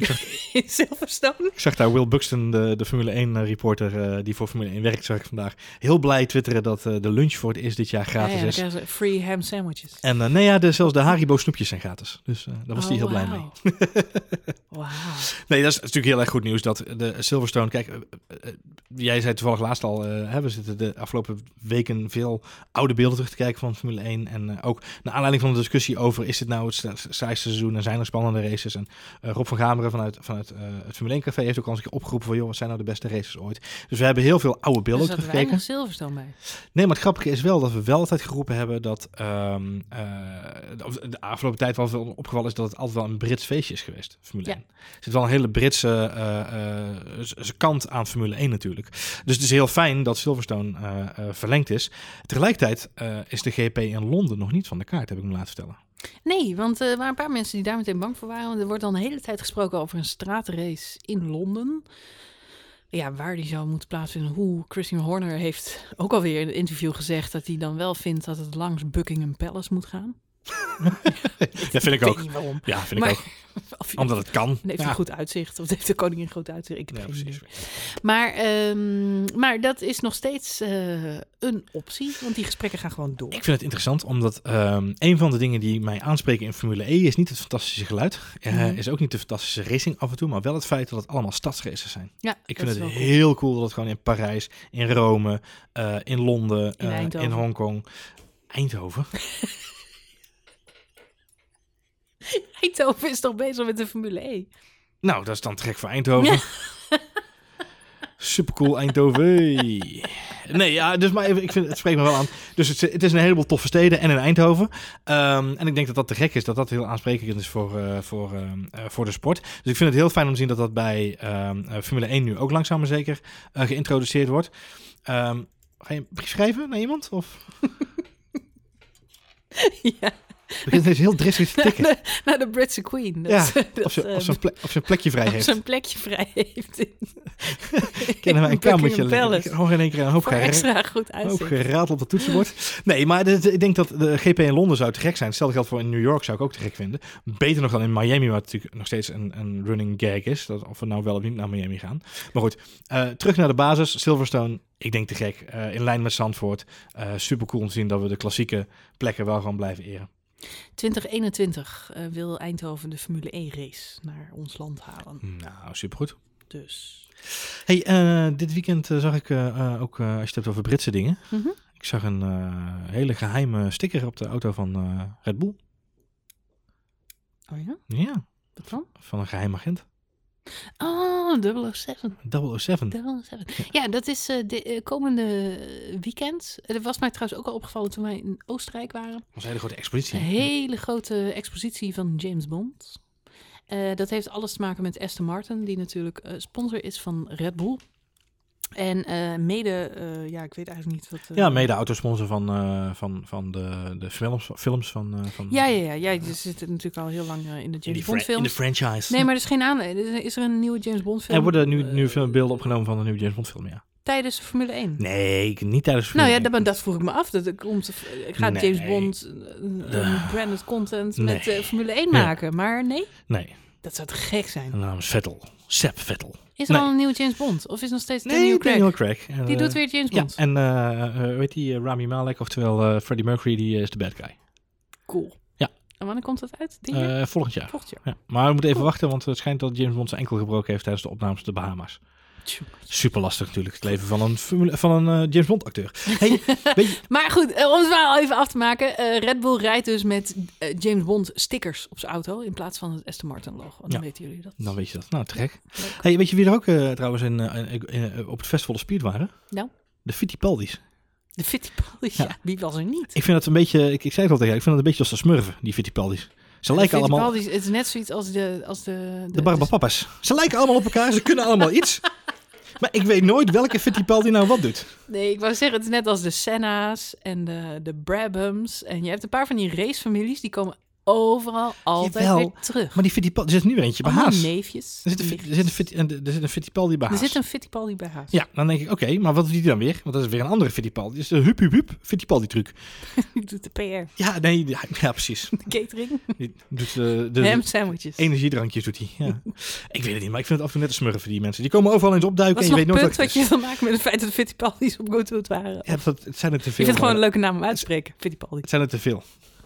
In Silverstone. Ik zag daar Will Buxton, de, de Formule 1 reporter eh, die voor Formule 1 werkt, zag ik vandaag heel blij twitteren dat eh, de lunch voor het eerst dit jaar gratis ja, is. free ham sandwiches. En eh, nee, ja, de, zelfs de Haribo snoepjes zijn gratis. Dus eh, daar was hij heel blij mee. Wauw. Nee, dat is natuurlijk heel erg goed nieuws dat de Silverstone... Kijk, eh, eh, jij zei toevallig laatst al, eh, hè, we zitten de afgelopen weken veel oude beelden terug te kijken van Formule 1. En eh, ook naar aanleiding van de discussie over, is dit nou het sa- saaiste seizoen en zijn er spannende races? En eh, Rob van Gameren vanuit, vanuit eh, het Formule 1 Café heeft ook al eens een keer opgeroepen van, joh, wat zijn nou de beste races ooit? Dus we hebben heel veel oude Er beelden zat teruggekeken. weinig Silverstone bij. Nee, maar het grappige is wel dat we wel altijd geroepen hebben dat ehm, eh, de afgelopen tijd wel veel opgevallen is dat het altijd wel een Brits feestje is geweest, Formule Ja. 1. Er zit wel een hele Britse eh, kant aan Formule 1 natuurlijk. Dus het is heel fijn dat Silverstone verlengd is. Tegelijkertijd is de GP in Londen nog niet van de kaart, heb ik me laten vertellen. Nee, want er waren een paar mensen die daar meteen bang voor waren. Er wordt dan de hele tijd gesproken over een straatrace in Londen. Ja, waar die zou moeten plaatsvinden. Hoe Christian Horner heeft ook alweer in een interview gezegd dat hij dan wel vindt dat het langs Buckingham Palace moet gaan. Ja, vind ik ook. waarom. Ja, vind Maar- ik ook. Omdat het kan. heeft hij Ja. goed uitzicht? Of heeft de koningin goed uitzicht? Ik heb Ja, geen precies. idee. Maar, ehm, maar dat is nog steeds eh, een optie, want die gesprekken gaan gewoon door. Ik vind het interessant, omdat ehm, een van de dingen die mij aanspreken in Formule E is niet het fantastische geluid. Eh, Mhm. Is ook niet de fantastische racing af en toe, maar wel het feit dat het allemaal stadsraces zijn. Ja, Ik vind het heel cool dat het gewoon in Parijs, in Rome, eh, in Londen, In in. Hongkong, Eindhoven. Eindhoven is toch bezig met de Formule E? Nou, dat is dan trek voor Eindhoven. Supercool Eindhoven. Nee, ja, dus maar even, ik vind het spreekt me wel aan. Dus het, het is een heleboel toffe steden en in Eindhoven. Ehm, en ik denk dat dat te gek is, dat dat heel aansprekend is voor, eh, voor, ehm, eh, voor de sport. Dus ik vind het heel fijn om te zien dat dat bij ehm, eh, Formule 1 nu ook langzaam maar zeker eh, geïntroduceerd wordt. Ehm, ga je een brief schrijven naar iemand? Of ja, begint deze heel driftig te tikken? naar de Britse Queen. Dat, Ja, dat, Of ze, eh, of ze, een, plek, of ze een plekje vrij of heeft. ze een plekje vrij heeft. in- Kennen wij een kamertje? Ik hoor in één keer een hoop extra goed Ook geraad op het toetsenbord. Nee, maar dit- ik denk dat de GP in Londen zou te gek zijn. Stel geldt voor in New York zou ik ook te gek vinden. Beter nog dan in Miami, waar het natuurlijk nog steeds een, een running gag is. Dat, of we nou wel of niet naar Miami gaan. Maar goed, eh, terug naar de basis. Silverstone, ik denk te gek. Eh, in lijn met Zandvoort. Eh super cool om te zien dat we de klassieke plekken wel gewoon blijven eren. 2021 eh, wil Eindhoven de Formule E race naar ons land halen. Nou, supergoed. Dus. Hey, eh, dit weekend eh, zag ik ook, als je het hebt over Britse dingen. Mhm. Ik zag een hele geheime sticker op de auto van Red Bull. Oh ja? Ja, Wat dan? van een geheim agent. Oh, 007. 007. 007. Ja, dat is eh, de eh, komende weekend. Eh, Dat was mij trouwens ook al opgevallen toen wij in Oostenrijk waren. Dat was een hele grote expositie. Een hele grote expositie van James Bond. Eh, dat heeft alles te maken met Aston Martin, die natuurlijk eh, sponsor is van Red Bull. En eh, mede, eh, ja, ik weet eigenlijk niet wat. eh, Ja, mede autosponsor van, eh, van, van de, de films, films van, eh, van... Ja, ja, ja. ja je zit natuurlijk al heel lang in de James Bond fra- in de films. franchise. Nee, maar er is geen aanleiding. Is er een nieuwe James Bond film? Er worden nu, nu veel beelden opgenomen van een nieuwe James Bond film, ja. tijdens de Formule 1. Nee, ik- niet tijdens de Nou ja, dat, dat vroeg ik me af. Dat komt, gaat Nee. James Bond branded content nee. met eh, Formule 1 Ja. maken? Maar nee, Nee, dat zou te gek zijn. de naam is Vettel. Sepp Vettel. Is er Nee. al een nieuwe James Bond? Of is nog steeds Nee, Daniel Craig? Daniel Craig. En, Die eh, doet weer James Ja, Bond. en eh, eh, weet die, eh, Rami Malek, oftewel eh, Freddie Mercury, die eh, is de bad guy. Cool. Ja. En wanneer komt dat uit? Eh, volgend jaar. Volgend jaar. Ja. Maar we moeten even Cool. wachten, want het schijnt dat James Bond zijn enkel gebroken heeft tijdens de opnames op de Bahama's. Super lastig natuurlijk, het leven van een, formule, van een eh, James Bond acteur. Hey, je, Maar goed, eh, om het verhaal even af te maken. eh, Red Bull rijdt dus met James Bond stickers op zijn auto in plaats van het Aston Martin logo. Dan Ja. weten jullie dat. dan weet je dat. Nou, te gek. Leuk. Hey, weet je wie er ook trouwens in, in- op het festival of Speed waren? Nou? De Fittipaldis. De Fittipaldis, ja. Ja. Wie was er niet? Ik vind het een beetje, ik, ik zei het al tegen ik vind het een beetje als de smurfen, die Fittipaldis. Ze lijken de allemaal, het is net zoiets als de... Als de, de Barbapapas. Ze lijken allemaal op elkaar, ze kunnen allemaal iets. Maar ik weet nooit welke Fittipaldi nou wat doet. Nee, ik wou zeggen, het is net als de Senna's en de, de Brabhams. En je hebt een paar van die racefamilies, die komen overal altijd Jawel, weer terug. Maar die Fittipaldi, er zit nu weer eentje bij Allemaal Haas. neefjes. Er zit, een, er, zit een, er zit een Fittipaldi bij Er Haas. zit een Fittipaldi bij Haas. Ja, dan denk ik, oké, maar wat doet die dan weer? Want dat is weer een andere Fittipaldi. Is de hup hup hup Fittipaldi truc. Die doet de PR, Ja, nee, ja, ja, precies. de catering, Die doet eh, de, ham sandwiches. energiedrankjes doet hij. Ja. ik weet het niet, maar ik vind het af en toe net een smurfen die mensen. Die komen overal eens opduiken Wat en je weet nooit wat wat je wil maken met het feit dat Fittipaldis op Goodwood waren? Ja, dat, het zijn er te ik veel. vind het gewoon maar- een leuke naam om uit te spreken, Fittipaldi. Het zijn er te veel.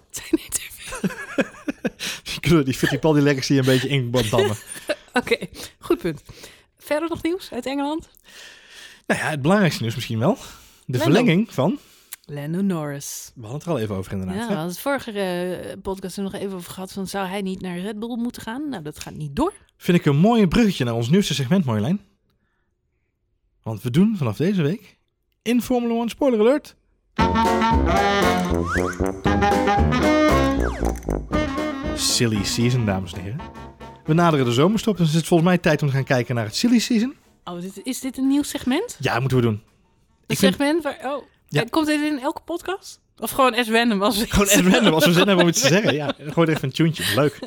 Het zijn niet te veel. Die kunnen die Fittipaldi legacy een beetje inbandammen. Oké, goed punt. Verder nog nieuws uit Engeland? nou ja, het belangrijkste nieuws misschien wel. De Lando. verlenging van... Lando Norris. We hadden het er al even over inderdaad. Ja, we hadden het vorige eh, podcast er nog even over gehad van zou hij niet naar Red Bull moeten gaan? Nou, dat gaat niet door. Vind ik een mooi bruggetje naar ons nieuwste segment, Marjolein. Want we doen vanaf deze week in Formula 1 Spoiler Alert. Silly season, dames en heren. We naderen de zomerstop, dus het is volgens mij tijd om te gaan kijken naar het silly season. Oh, dit, is dit een nieuw segment? Ja, moeten we doen. Een vind segment waar... Oh, Ja. en komt dit in elke podcast? Of gewoon as random? Als we gewoon at random als we zin hebben om iets te zeggen. Ja, gooi er even een tuentje. Leuk.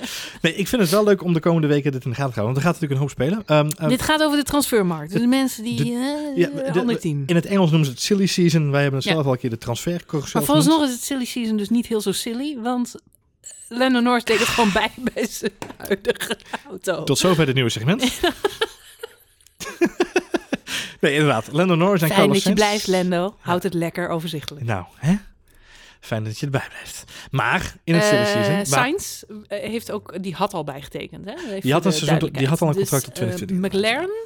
Nee, ik vind het wel leuk om de komende weken dit in de gaten te houden. Want er gaat natuurlijk een hoop spelen. Ehm, ehm, Dit gaat over de transfermarkt. Dus de mensen die... de- eh, ja, de- ander team. in het Engels noemen ze het silly season. Wij hebben het Ja. zelf al een keer de transfer Maar genoemd. vooralsnog is het silly season dus niet heel zo silly. Want Lando Norris deed het gewoon bij bij zijn huidige auto. Tot zover het nieuwe segment. nee, inderdaad. Lando Norris en Fijn Carlos dat je Sainz. blijft, Lando. Houd het lekker overzichtelijk. Nou, hè? Fijn dat je erbij blijft. Maar in het Eh, season... Sainz eh, heeft ook, die had al bijgetekend. Hè? Even Die had een seizoen- die had al een duidelijkheid. contract Dus, eh, 2020. McLaren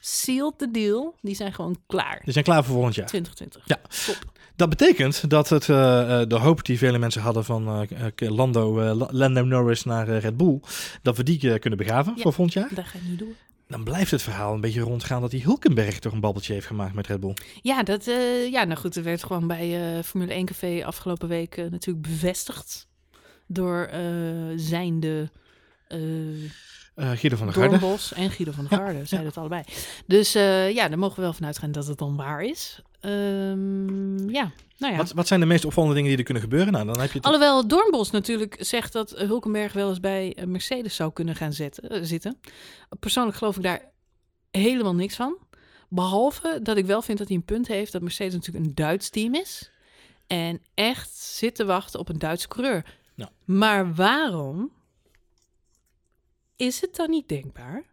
sealed the deal. Die zijn gewoon klaar. Die zijn klaar voor volgend jaar. 2020. Ja. Top. Dat betekent dat het, eh, eh, de hoop die vele mensen hadden van eh, Lando, La- Lando Norris naar Red Bull, dat we die kunnen begraven Ja. voor volgend jaar. Daar ga je nu door. Dan blijft het verhaal een beetje rondgaan dat die Hulkenberg toch een babbeltje heeft gemaakt met Red Bull. Ja, dat, ja, nou goed, er werd gewoon bij Formule 1 Café afgelopen week natuurlijk bevestigd door zijnde Eh Guido van der Garde. Doornbos en Guido van der Ja, Garde, zeiden het allebei. Dus eh, ja, daar mogen we wel van uitgaan dat het dan waar is. Ehm, ja, nou ja. Wat, wat zijn de meest opvallende dingen die er kunnen gebeuren? Nou, dan heb je het Alhoewel Doornbos natuurlijk zegt dat Hulkenberg wel eens bij eh, Mercedes zou kunnen gaan zetten, zitten. Persoonlijk geloof ik daar helemaal niks van. Behalve dat ik wel vind dat hij een punt heeft dat Mercedes natuurlijk een Duits team is. En echt zit te wachten op een Duitse coureur. Ja. Maar waarom is het dan niet denkbaar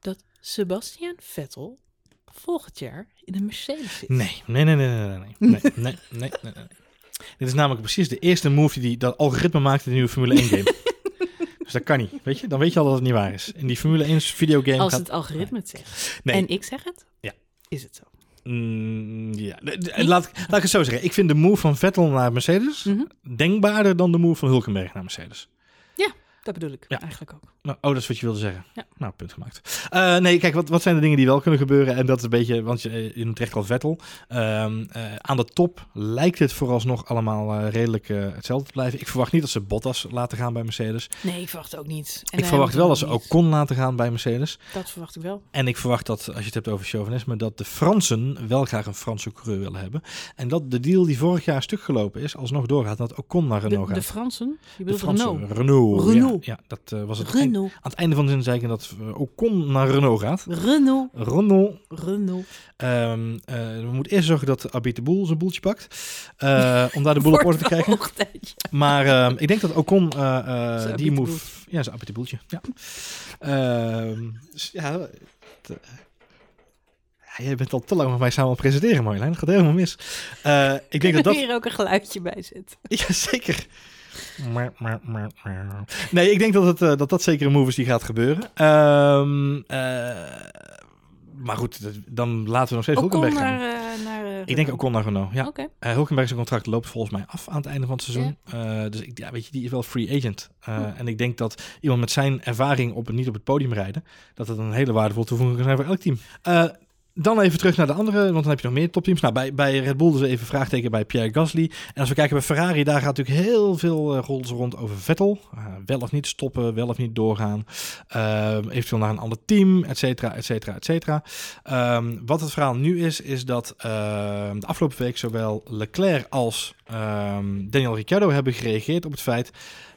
dat Sebastian Vettel volgend jaar in een Mercedes zit? Nee, nee, nee, nee, nee, nee, nee, nee, nee, nee, nee, nee. Dit is namelijk precies de eerste move die dat algoritme maakt in de nieuwe Formule 1 game. dus dat kan niet, weet je? Dan weet je al dat het niet waar is. In die Formule 1 videogame Als gaat... het algoritme het zegt. Nee. En ik zeg het? Ja. Is het zo? Mm, ja, laat, laat ik het zo zeggen. Ik vind de move van Vettel naar Mercedes Mhm. denkbaarder dan de move van Hulkenberg naar Mercedes. Dat bedoel ik Ja. eigenlijk ook. Nou, oh, dat is wat je wilde zeggen. Ja. Nou, punt gemaakt. Eh, nee, kijk, wat, wat zijn de dingen die wel kunnen gebeuren? En dat is een beetje, want je, eh, je noemt terecht al Vettel. Eh, aan de top lijkt het vooralsnog allemaal redelijk hetzelfde te blijven. Ik verwacht niet dat ze Bottas laten gaan bij Mercedes. Nee, ik verwacht ook niet. En ik verwacht wel dat ze ook ook Ocon laten gaan bij Mercedes. Dat verwacht ik wel. En ik verwacht dat, als je het hebt over chauvinisme, dat de Fransen wel graag een Franse coureur willen hebben. En dat de deal die vorig jaar stuk gelopen is, alsnog doorgaat. Dat Ocon naar De, Renault de gaat. Fransen? Je De bedoelt Franse Renault? Renault. Renault. Ja, ja, dat eh, was het. Renault. aan het einde van de zin zei ik dat uh, Ocon naar Renault gaat. Renault. Renault. Renault. Ehm, eh, we moeten eerst zorgen dat Abit de Boel zijn boeltje pakt. eh, om daar de boel op orde te krijgen. Maar ehm, ik denk dat Ocon eh, eh, Zijn die move... Ja, zijn Abit de Boeltje. Ja. Dus ja... eh, ja, jij bent al te lang met mij samen aan het presenteren, Marjolein. Dat gaat helemaal mis. Eh, ik denk dat dat... hier ook een geluidje bij zit. Ja, Nee, ik denk dat, het, eh, dat dat zeker een move is die gaat gebeuren. Ehm, eh, maar goed, dat- dan laten we nog steeds Hulkenberg gaan. naar, eh, naar eh, Ik denk. Ocon naar Renault, ja. Eh, Hulkenberg zijn contract loopt volgens mij af aan het einde van het seizoen. Dus ik, ja, weet je, die is wel free agent. En ik denk dat iemand met zijn ervaring op, het- niet op het podium rijden, dat het een hele waardevolle toevoeging kan zijn voor elk team. Eh, dan even terug naar de andere, want dan heb je nog meer topteams. Nou, bij, bij Red Bull dus even vraagteken bij Pierre Gasly. En als we kijken bij Ferrari, daar gaat natuurlijk heel veel uh, rond over Vettel. Uh, wel of niet stoppen, wel of niet doorgaan. Uh, eventueel naar een ander team, et cetera, et cetera, et cetera. Um, wat het verhaal nu is, is dat uh, de afgelopen week zowel Leclerc als um, Daniel Ricciardo hebben gereageerd op het feit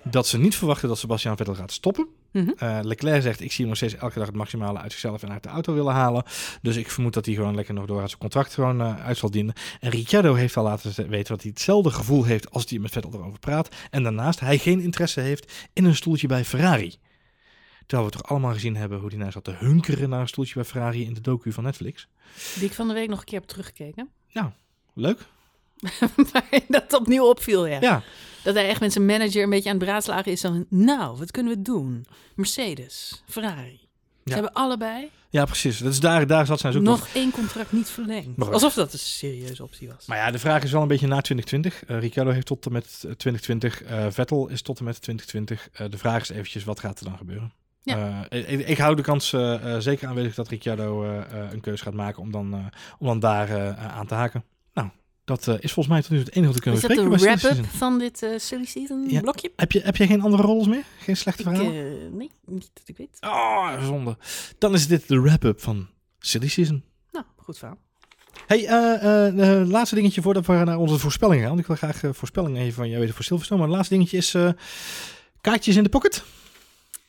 dat ze niet verwachten dat Sebastian Vettel gaat stoppen. Mhm. Mm -hmm. uh, Leclerc zegt, ik zie hem nog steeds elke dag het maximale uit zichzelf en uit de auto willen halen. Dus ik vermoed dat hij gewoon lekker nog door zijn contract gewoon uh, uit zal dienen. En Ricciardo heeft al laten weten dat hij hetzelfde gevoel heeft als hij met Vettel erover praat. En daarnaast hij geen interesse heeft in een stoeltje bij Ferrari. Terwijl we toch allemaal gezien hebben hoe hij nou zat te hunkeren naar een stoeltje bij Ferrari in de docu van Netflix. Die ik van de week nog een keer heb teruggekeken. Nou, leuk. Waarin dat opnieuw opviel, ja. ja. Dat hij echt met zijn manager een beetje aan het beraadslagen is. Dan, nou, wat kunnen we doen? Mercedes, Ferrari. Ze ja. hebben allebei ja, precies. Dus daar, daar zat zijn nog één contract niet verlengd. Alsof dat een serieuze optie was. Maar ja, de vraag is wel een beetje na 2020. Uh, Ricciardo heeft tot en met 2020. Uh, Vettel is tot en met 2020. Uh, de vraag is eventjes, wat gaat er dan gebeuren? Ja. Uh, ik, ik, hou de kans uh, uh, zeker aanwezig dat Ricciardo een keuze gaat maken om dan, om dan daar aan te haken. Dat is volgens mij tot nu het enige wat we kunnen is bespreken. Is dat de wrap-up van dit silly season ja. blokje? Heb je, heb jij geen andere roles meer? Geen slechte verhalen? nee, niet dat ik weet. Oh, zonde. Dan is dit de wrap-up van silly season. Nou, goed verhaal. Hey, uh, laatste dingetje voordat we naar onze voorspellingen gaan. Want ik wil graag uh, voorspellingen even van jou weten voor Silverstone. Maar het laatste dingetje is uh, kaartjes in de pocket.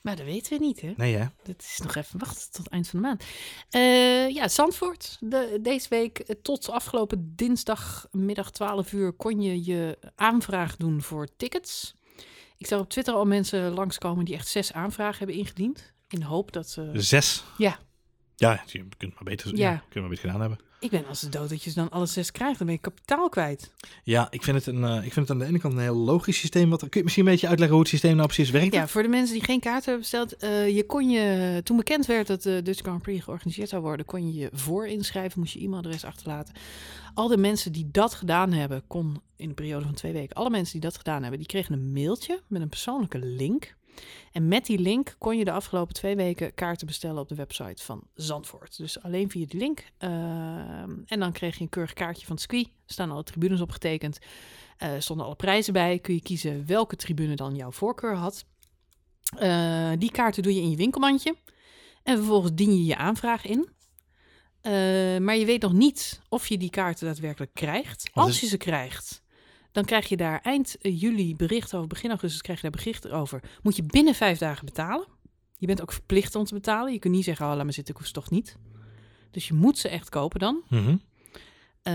Maar dat weten we niet, hè? Nee, hè? Dat is nog even wachten tot het eind van de maand. Uh, ja, Zandvoort. De, deze week tot afgelopen dinsdagmiddag 12 uur kon je je aanvraag doen voor tickets. Ik zag op Twitter al mensen langskomen die echt zes aanvragen hebben ingediend. In de hoop dat ze... Zes? Ja. Ja, je kunt maar beter, Ja. ja. kun je maar beter gedaan hebben. Ik ben als de dood dat je ze dan alle zes krijgt. Dan ben je kapitaal kwijt. Ja, ik vind, het een, eh, ik vind het aan de ene kant een heel logisch systeem. Wat, kun je misschien een beetje uitleggen hoe het systeem nou precies werkt? Ja, voor de mensen die geen kaart hebben besteld. eh, je kon je, toen bekend werd dat de Dutch Grand Prix georganiseerd zou worden, kon je je voor inschrijven, moest je e-mailadres achterlaten. Al de mensen die dat gedaan hebben, kon in een periode van twee weken, alle mensen die dat gedaan hebben, die kregen een mailtje met een persoonlijke link. En met die link kon je de afgelopen twee weken kaarten bestellen op de website van Zandvoort. Dus alleen via die link. eh, en dan kreeg je een keurig kaartje van het circuit. Er staan alle tribunes opgetekend. Er stonden alle prijzen bij. Kun je kiezen welke tribune dan jouw voorkeur had. Eh, die kaarten doe je in je winkelmandje. En vervolgens dien je je aanvraag in. Eh, maar je weet nog niet of je die kaarten daadwerkelijk krijgt. Als je ze krijgt, dan krijg je daar eind eh, juli bericht over. Begin augustus krijg je daar bericht over. Moet je binnen vijf dagen betalen. Je bent ook verplicht om te betalen. Je kunt niet zeggen, oh, laat me zitten, ik hoef ze toch niet. Dus je moet ze echt kopen dan. Mhm. Eh,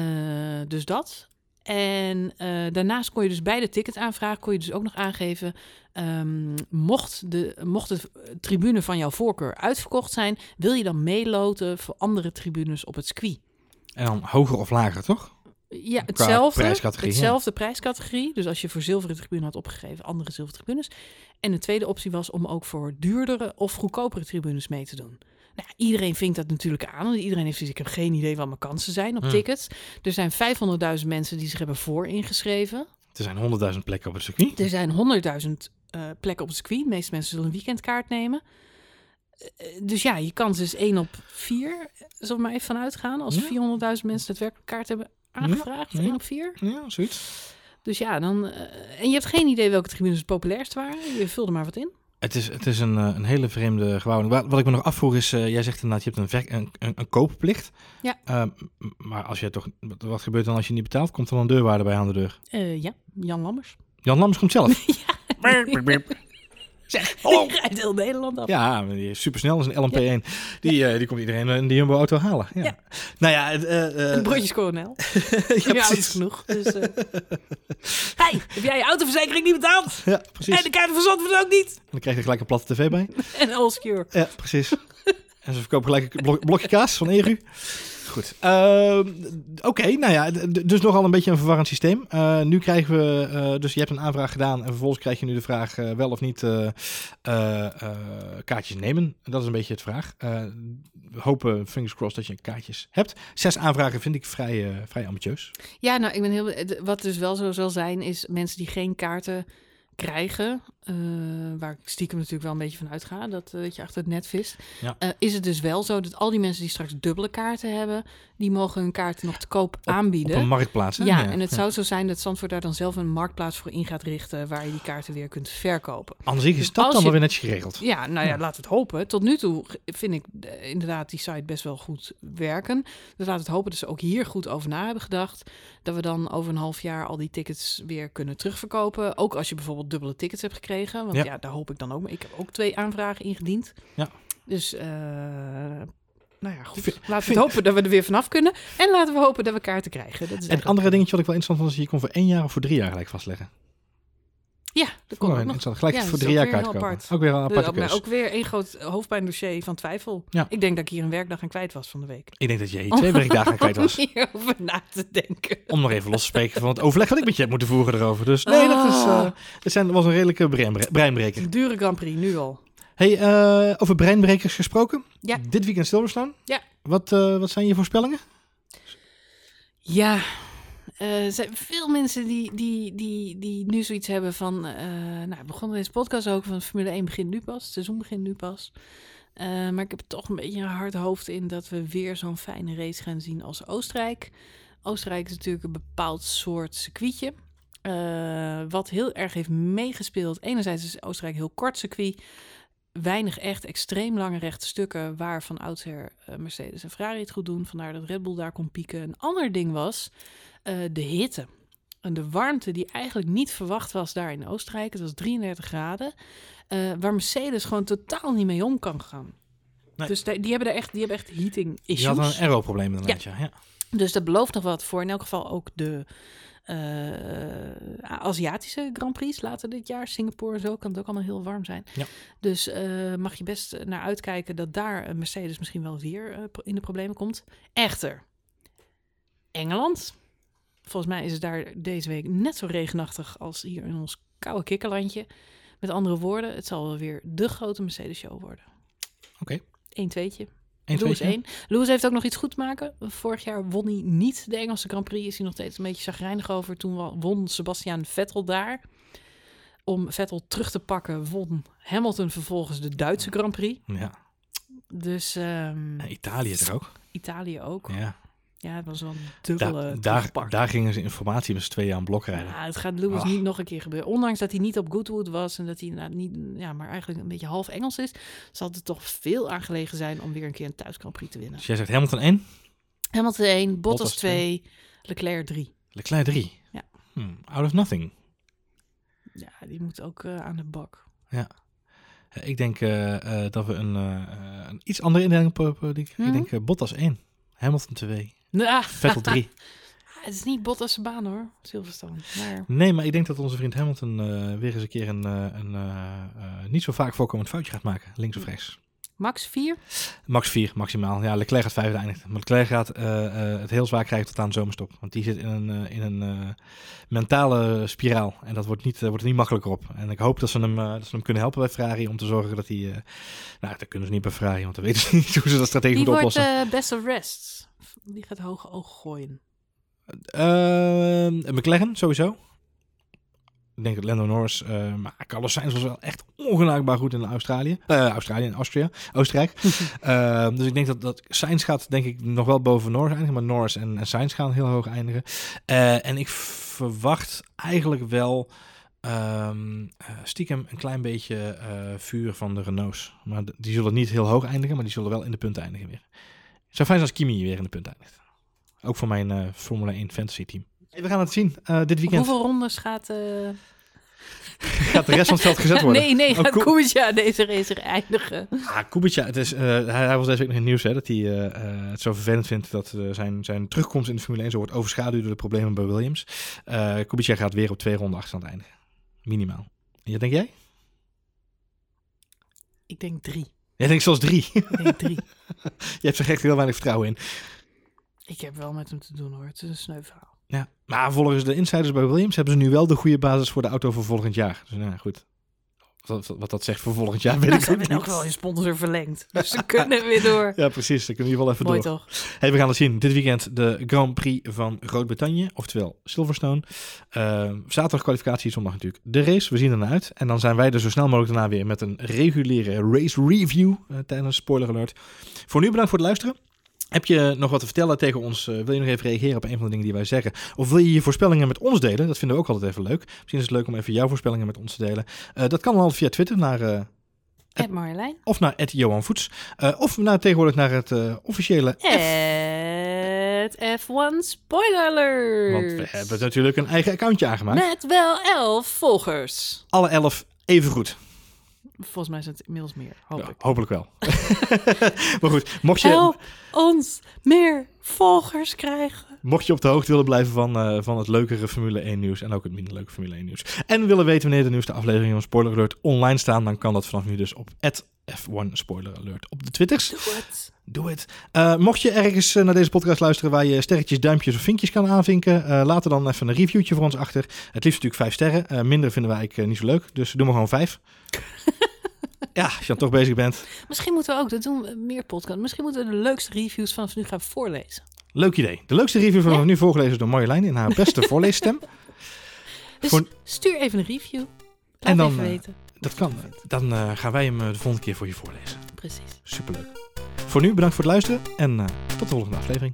dus dat. En eh, daarnaast kon je dus bij de ticketaanvraag kon je dus ook nog aangeven, ehm, mocht, de, mocht de tribune van jouw voorkeur uitverkocht zijn, wil je dan meeloten voor andere tribunes op het circuit? En dan hoger of lager, toch? Ja, hetzelfde. prijscategorie, ja. hetzelfde prijscategorie. Dus als je voor zilveren tribune had opgegeven, andere zilveren tribunes. En de tweede optie was om ook voor duurdere of goedkopere tribunes mee te doen. Nou, iedereen vinkt dat natuurlijk aan. want Iedereen heeft zoiets, ik heb geen idee wat mijn kansen zijn op Hmm. tickets. Er zijn 500.000 mensen die zich hebben voor ingeschreven. Er zijn honderdduizend plekken op het circuit. Er zijn 100.000 eh, plekken op het circuit. De meeste mensen zullen een weekendkaart nemen. Eh, dus ja, je kans is 1 op 4. Zullen we maar even vanuit gaan? Als Ja. 400.000 mensen daadwerkelijk kaart hebben aangevraagd. ja. 1 op 4. Ja, zoiets. Dus ja, dan. eh, en je hebt geen idee welke tribunes het populairst waren. Je vulde maar wat in. Het is, het is een, eh, een hele vreemde gebouwing. Wat, wat ik me nog afvroeg is, eh, jij zegt inderdaad, je hebt een, ver- een, een, een koopplicht. Ja. Ehm, maar als je toch, wat, gebeurt dan als je niet betaalt? Komt er dan een deurwaarde bij aan de deur? Eh, ja, Jan Lammers. Jan Lammers komt zelf. Zeg, hallo. die rijdt heel Nederland af. Ja, die is supersnel, is een LMP1. Die, eh, die komt iedereen in de Jumbo-auto halen. Ja. Ja. Nou ja, eh, eh, Een broodjes kolonel. ja, je oud genoeg. Dus, eh hey, heb jij je autoverzekering niet betaald? Ja, precies. En de kaart van Zandvoort ook niet. Dan krijg je gelijk een platte tv bij. En Allscure. Ja, precies. En ze verkopen gelijk een blok- blokje kaas van Eru. Goed. Ehm, Oké, nou ja, dus nogal een beetje een verwarrend systeem. Eh, nu krijgen we, eh, dus je hebt een aanvraag gedaan en vervolgens krijg je nu de vraag eh, wel of niet eh, eh, eh, kaartjes nemen. Dat is een beetje het vraag. Eh, we hopen, fingers crossed, dat je kaartjes hebt. Zes aanvragen vind ik vrij, eh, vrij ambitieus. Ja, nou, ik ben heel. Wat dus wel zo zal zijn, is mensen die geen kaarten krijgen, eh, waar ik stiekem natuurlijk wel een beetje van uitga, dat, eh, dat je achter het net vist, Ja. eh, is het dus wel zo dat al die mensen die straks dubbele kaarten hebben, die mogen hun kaarten nog te koop Op aanbieden. een marktplaats. hè? ja, en het zou zo zijn dat Zandvoort daar dan zelf een marktplaats voor in gaat richten, waar je die kaarten weer kunt verkopen. Aan zich is Dus dat dan je- wel weer netjes geregeld. Ja, nou ja, we het hopen. Tot nu toe vind ik inderdaad die site best wel goed werken. Dus laten we het hopen dat ze ook hier goed over na hebben gedacht. Dat we dan over een half jaar al die tickets weer kunnen terugverkopen. Ook als je bijvoorbeeld dubbele tickets hebt gekregen. Want Ja. ja, daar hoop ik dan ook. mee. Ik heb ook twee aanvragen ingediend. Ja. Dus, eh, nou ja, goed. Laten we hopen dat we er weer vanaf kunnen. En laten we hopen dat we kaarten krijgen. Dat is En het andere dingetje wat ik wel interessant vond, is je kon voor één jaar of voor drie jaar gelijk vastleggen. Ja, dat komt ook nog. interessant. Gelijk Ja, voor drie jaar kaart kopen. apart. Ook weer een De- aparte maar ook weer een groot hoofdpijndossier van twijfel. Ja. Ik denk dat ik hier een werkdag aan kwijt was van de week. Ik denk dat je hier twee werkdagen kwijt was. Om hierover na te denken. Om nog even los te spreken van het overleg wat ik met je heb moeten voeren erover. Dus nee, dat, is, eh, Ah. dat zijn, was een redelijke breinbre- breinbreker. Dure Grand Prix, nu al. Hey, eh, over breinbrekers gesproken. Ja. Dit weekend Silverstone. Ja. Wat, eh, wat zijn je voorspellingen? Ja, eh, er zijn veel mensen die, die, die, die nu zoiets hebben van... eh nou, we begonnen deze podcast ook van Formule 1 begint nu pas. Het seizoen begint nu pas. Eh, maar ik heb toch een beetje een hard hoofd in dat we weer zo'n fijne race gaan zien als Oostenrijk. Oostenrijk is natuurlijk een bepaald soort circuitje. Eh, wat heel erg heeft meegespeeld. Enerzijds is Oostenrijk een heel kort circuit. Weinig echt extreem lange rechte stukken waar van oudsher eh, Mercedes en Ferrari het goed doen. Vandaar dat Red Bull daar kon pieken. Een ander ding was eh, de hitte. En de warmte die eigenlijk niet verwacht was daar in Oostenrijk. Het was 33 graden. eh, waar Mercedes gewoon totaal niet mee om kan gaan. Nee. Dus die die hebben er echt, die hebben echt heating Je issues. had een aero-probleem inderdaad, ja. ja. Dus dat belooft nog wat voor in elk geval ook de Aziatische Grand Prix later dit jaar. Singapore en zo kan het ook allemaal heel warm zijn. Ja. Dus eh, mag je best naar uitkijken dat daar eh, Mercedes misschien wel weer eh, in de problemen komt. Echter, Engeland. Volgens mij is het daar deze week net zo regenachtig als hier in ons koude kikkerlandje. Met andere woorden, het zal wel weer de grote Mercedes-show worden. Oké. 1 tweetje. Eén, Lewis tweetje? 1. Lewis heeft ook nog iets goed te maken. Vorig jaar won hij niet de Engelse Grand Prix. Is hij nog steeds een beetje chagrijnig over. Toen won Sebastian Vettel daar. Om Vettel terug te pakken, won Hamilton vervolgens de Duitse Grand Prix. Ja. Dus En Italië is er ook. Italië ook. Ja. Ja, het was wel een Da- dubbele daar, terugpak. daar gingen ze informatie met z'n tweeën aan blok rijden. Ja, het gaat Lewis Ach. niet nog een keer gebeuren. Ondanks dat hij niet op Goodwood was en dat hij nou, niet, ja, maar eigenlijk een beetje half Engels is, zal het toch veel aangelegen zijn om weer een keer een thuis Grand Prix te winnen. Dus jij zegt Hamilton 1, Hamilton 1, Bottas Bottas 2, Leclerc 3. Leclerc 3. Ja. Hmm, out of nothing. Ja, die moet ook eh, aan de bak. Eh, Ik denk eh, eh, dat we een, een iets andere indeling op... ik, Hmm? denk Bottas 1, Hamilton 2, Nou, Vettel 3. het is niet Bottas' baan hoor, Silverstone. Maar Nee, maar ik denk dat onze vriend Hamilton eh, weer eens een keer een, eh, een eh, eh, niet zo vaak voorkomend foutje gaat maken. Links of rechts. Max 4? Max 4 maximaal. Ja, Leclerc gaat vijfde eindigen. Maar Leclerc gaat eh, eh, het heel zwaar krijgen tot aan de zomerstop. Want die zit in een, eh, in een eh, mentale spiraal. En dat wordt, niet, wordt er niet makkelijker op. En ik hoop dat ze, hem, eh, dat ze hem kunnen helpen bij Ferrari. Om te zorgen dat hij... eh, nou, dat kunnen ze niet bij Ferrari. Want dan weten ze niet hoe ze dat strategisch moeten wordt oplossen. eh best of rest? Wie gaat hoge oog gooien? Eh, McLaren, sowieso. Ik denk dat Lando Norris, eh, maar Carlos Sainz was wel echt ongenaakbaar goed in Australië. Eh, Australië en Austria, Oostenrijk. Eh, dus ik denk dat, dat Sainz gaat denk ik nog wel boven Norris eindigen. Maar Norris en, en Sainz gaan heel hoog eindigen. Eh, en ik verwacht eigenlijk wel ehm, eh, stiekem een klein beetje vuur van de Renaults. Maar die zullen niet heel hoog eindigen, maar die zullen wel in de punten eindigen weer. Het zou fijn zijn als Kimi weer in de punten eindigt. Ook voor mijn eh, Formule 1 fantasy team. We gaan het zien eh, dit weekend. hoeveel rondes gaat... eh Gaat de rest van het veld gezet worden? nee, nee, Oh, gaat Ko- Kubica deze race eindigen? Ah, Kubica, het is, eh, hij, hij was deze week nog in het nieuws hè, dat hij het zo vervelend vindt dat eh, zijn, zijn terugkomst in de Formule 1 zo wordt overschaduwd door de problemen bij Williams. Eh Kubica gaat weer op twee ronden achterstand eindigen. Minimaal. En wat denk jij? Ik denk drie. Jij denkt zelfs drie. Ik denk drie. Je hebt er echt heel weinig vertrouwen in. Ik heb wel met hem te doen hoor. Het is een sneu verhaal. Ja. Maar volgens de insiders bij Williams hebben ze nu wel de goede basis voor de auto voor volgend jaar. Dus nou ja, goed. Wat, wat dat zegt voor volgend jaar, weet Nou, ik ze hebben ook wel hun sponsor verlengd. Dus ze kunnen weer door. Ja, precies. Dan kunnen we hier wel even Mooi door. toch? Hey, we gaan het zien. Dit weekend de Grand Prix van Groot-Brittannië, oftewel Silverstone. Eh, zaterdag kwalificatie, zondag natuurlijk de race. We zien er naar uit. En dan zijn wij er zo snel mogelijk daarna weer met een reguliere race review eh, tijdens Spoiler Alert. Voor nu bedankt voor het luisteren. Heb je nog wat te vertellen tegen ons? Eh, wil je nog even reageren op een van de dingen die wij zeggen? Of wil je je voorspellingen met ons delen? Dat vinden we ook altijd even leuk. Misschien is het leuk om even jouw voorspellingen met ons te delen. Eh, dat kan dan altijd via Twitter naar... Ed Marjolein. of naar Johan Voets. Of naar, tegenwoordig naar het officiële Het F1 Spoiler Alert. Want we hebben natuurlijk een eigen accountje aangemaakt. Met wel elf volgers. Alle elf even goed. Volgens mij zijn het inmiddels meer, Ja, ik. hopelijk wel. maar goed, mocht je, Help ons meer volgers krijgen. Mocht je op de hoogte willen blijven van, eh, van het leukere Formule 1 nieuws en ook het minder leuke Formule 1 nieuws. En willen weten wanneer de nieuwste afleveringen van Spoiler Alert online staan, dan kan dat vanaf nu dus op F1 Spoiler Alert op de Twitters. Doe het. Doe het. Eh, mocht je ergens eh, naar deze podcast luisteren waar je sterretjes, duimpjes of vinkjes kan aanvinken, laat er dan even een reviewtje voor ons achter. Het liefst natuurlijk vijf sterren. Minder vinden wij eigenlijk niet zo leuk, dus doe maar gewoon vijf. ja, als je dan toch bezig bent. Misschien moeten we ook, dat doen we meer podcast. Misschien moeten we de leukste reviews vanaf nu gaan voorlezen. Leuk idee. De leukste review van Ja. nu voorgelezen door Marjolein in haar beste voorleesstem. Dus Voor- stuur even een review. Laat En dan, even eh, weten. Dat kan. Dan eh, gaan wij hem eh, de volgende keer voor je voorlezen. Precies. Superleuk. Voor nu bedankt voor het luisteren en tot de volgende aflevering.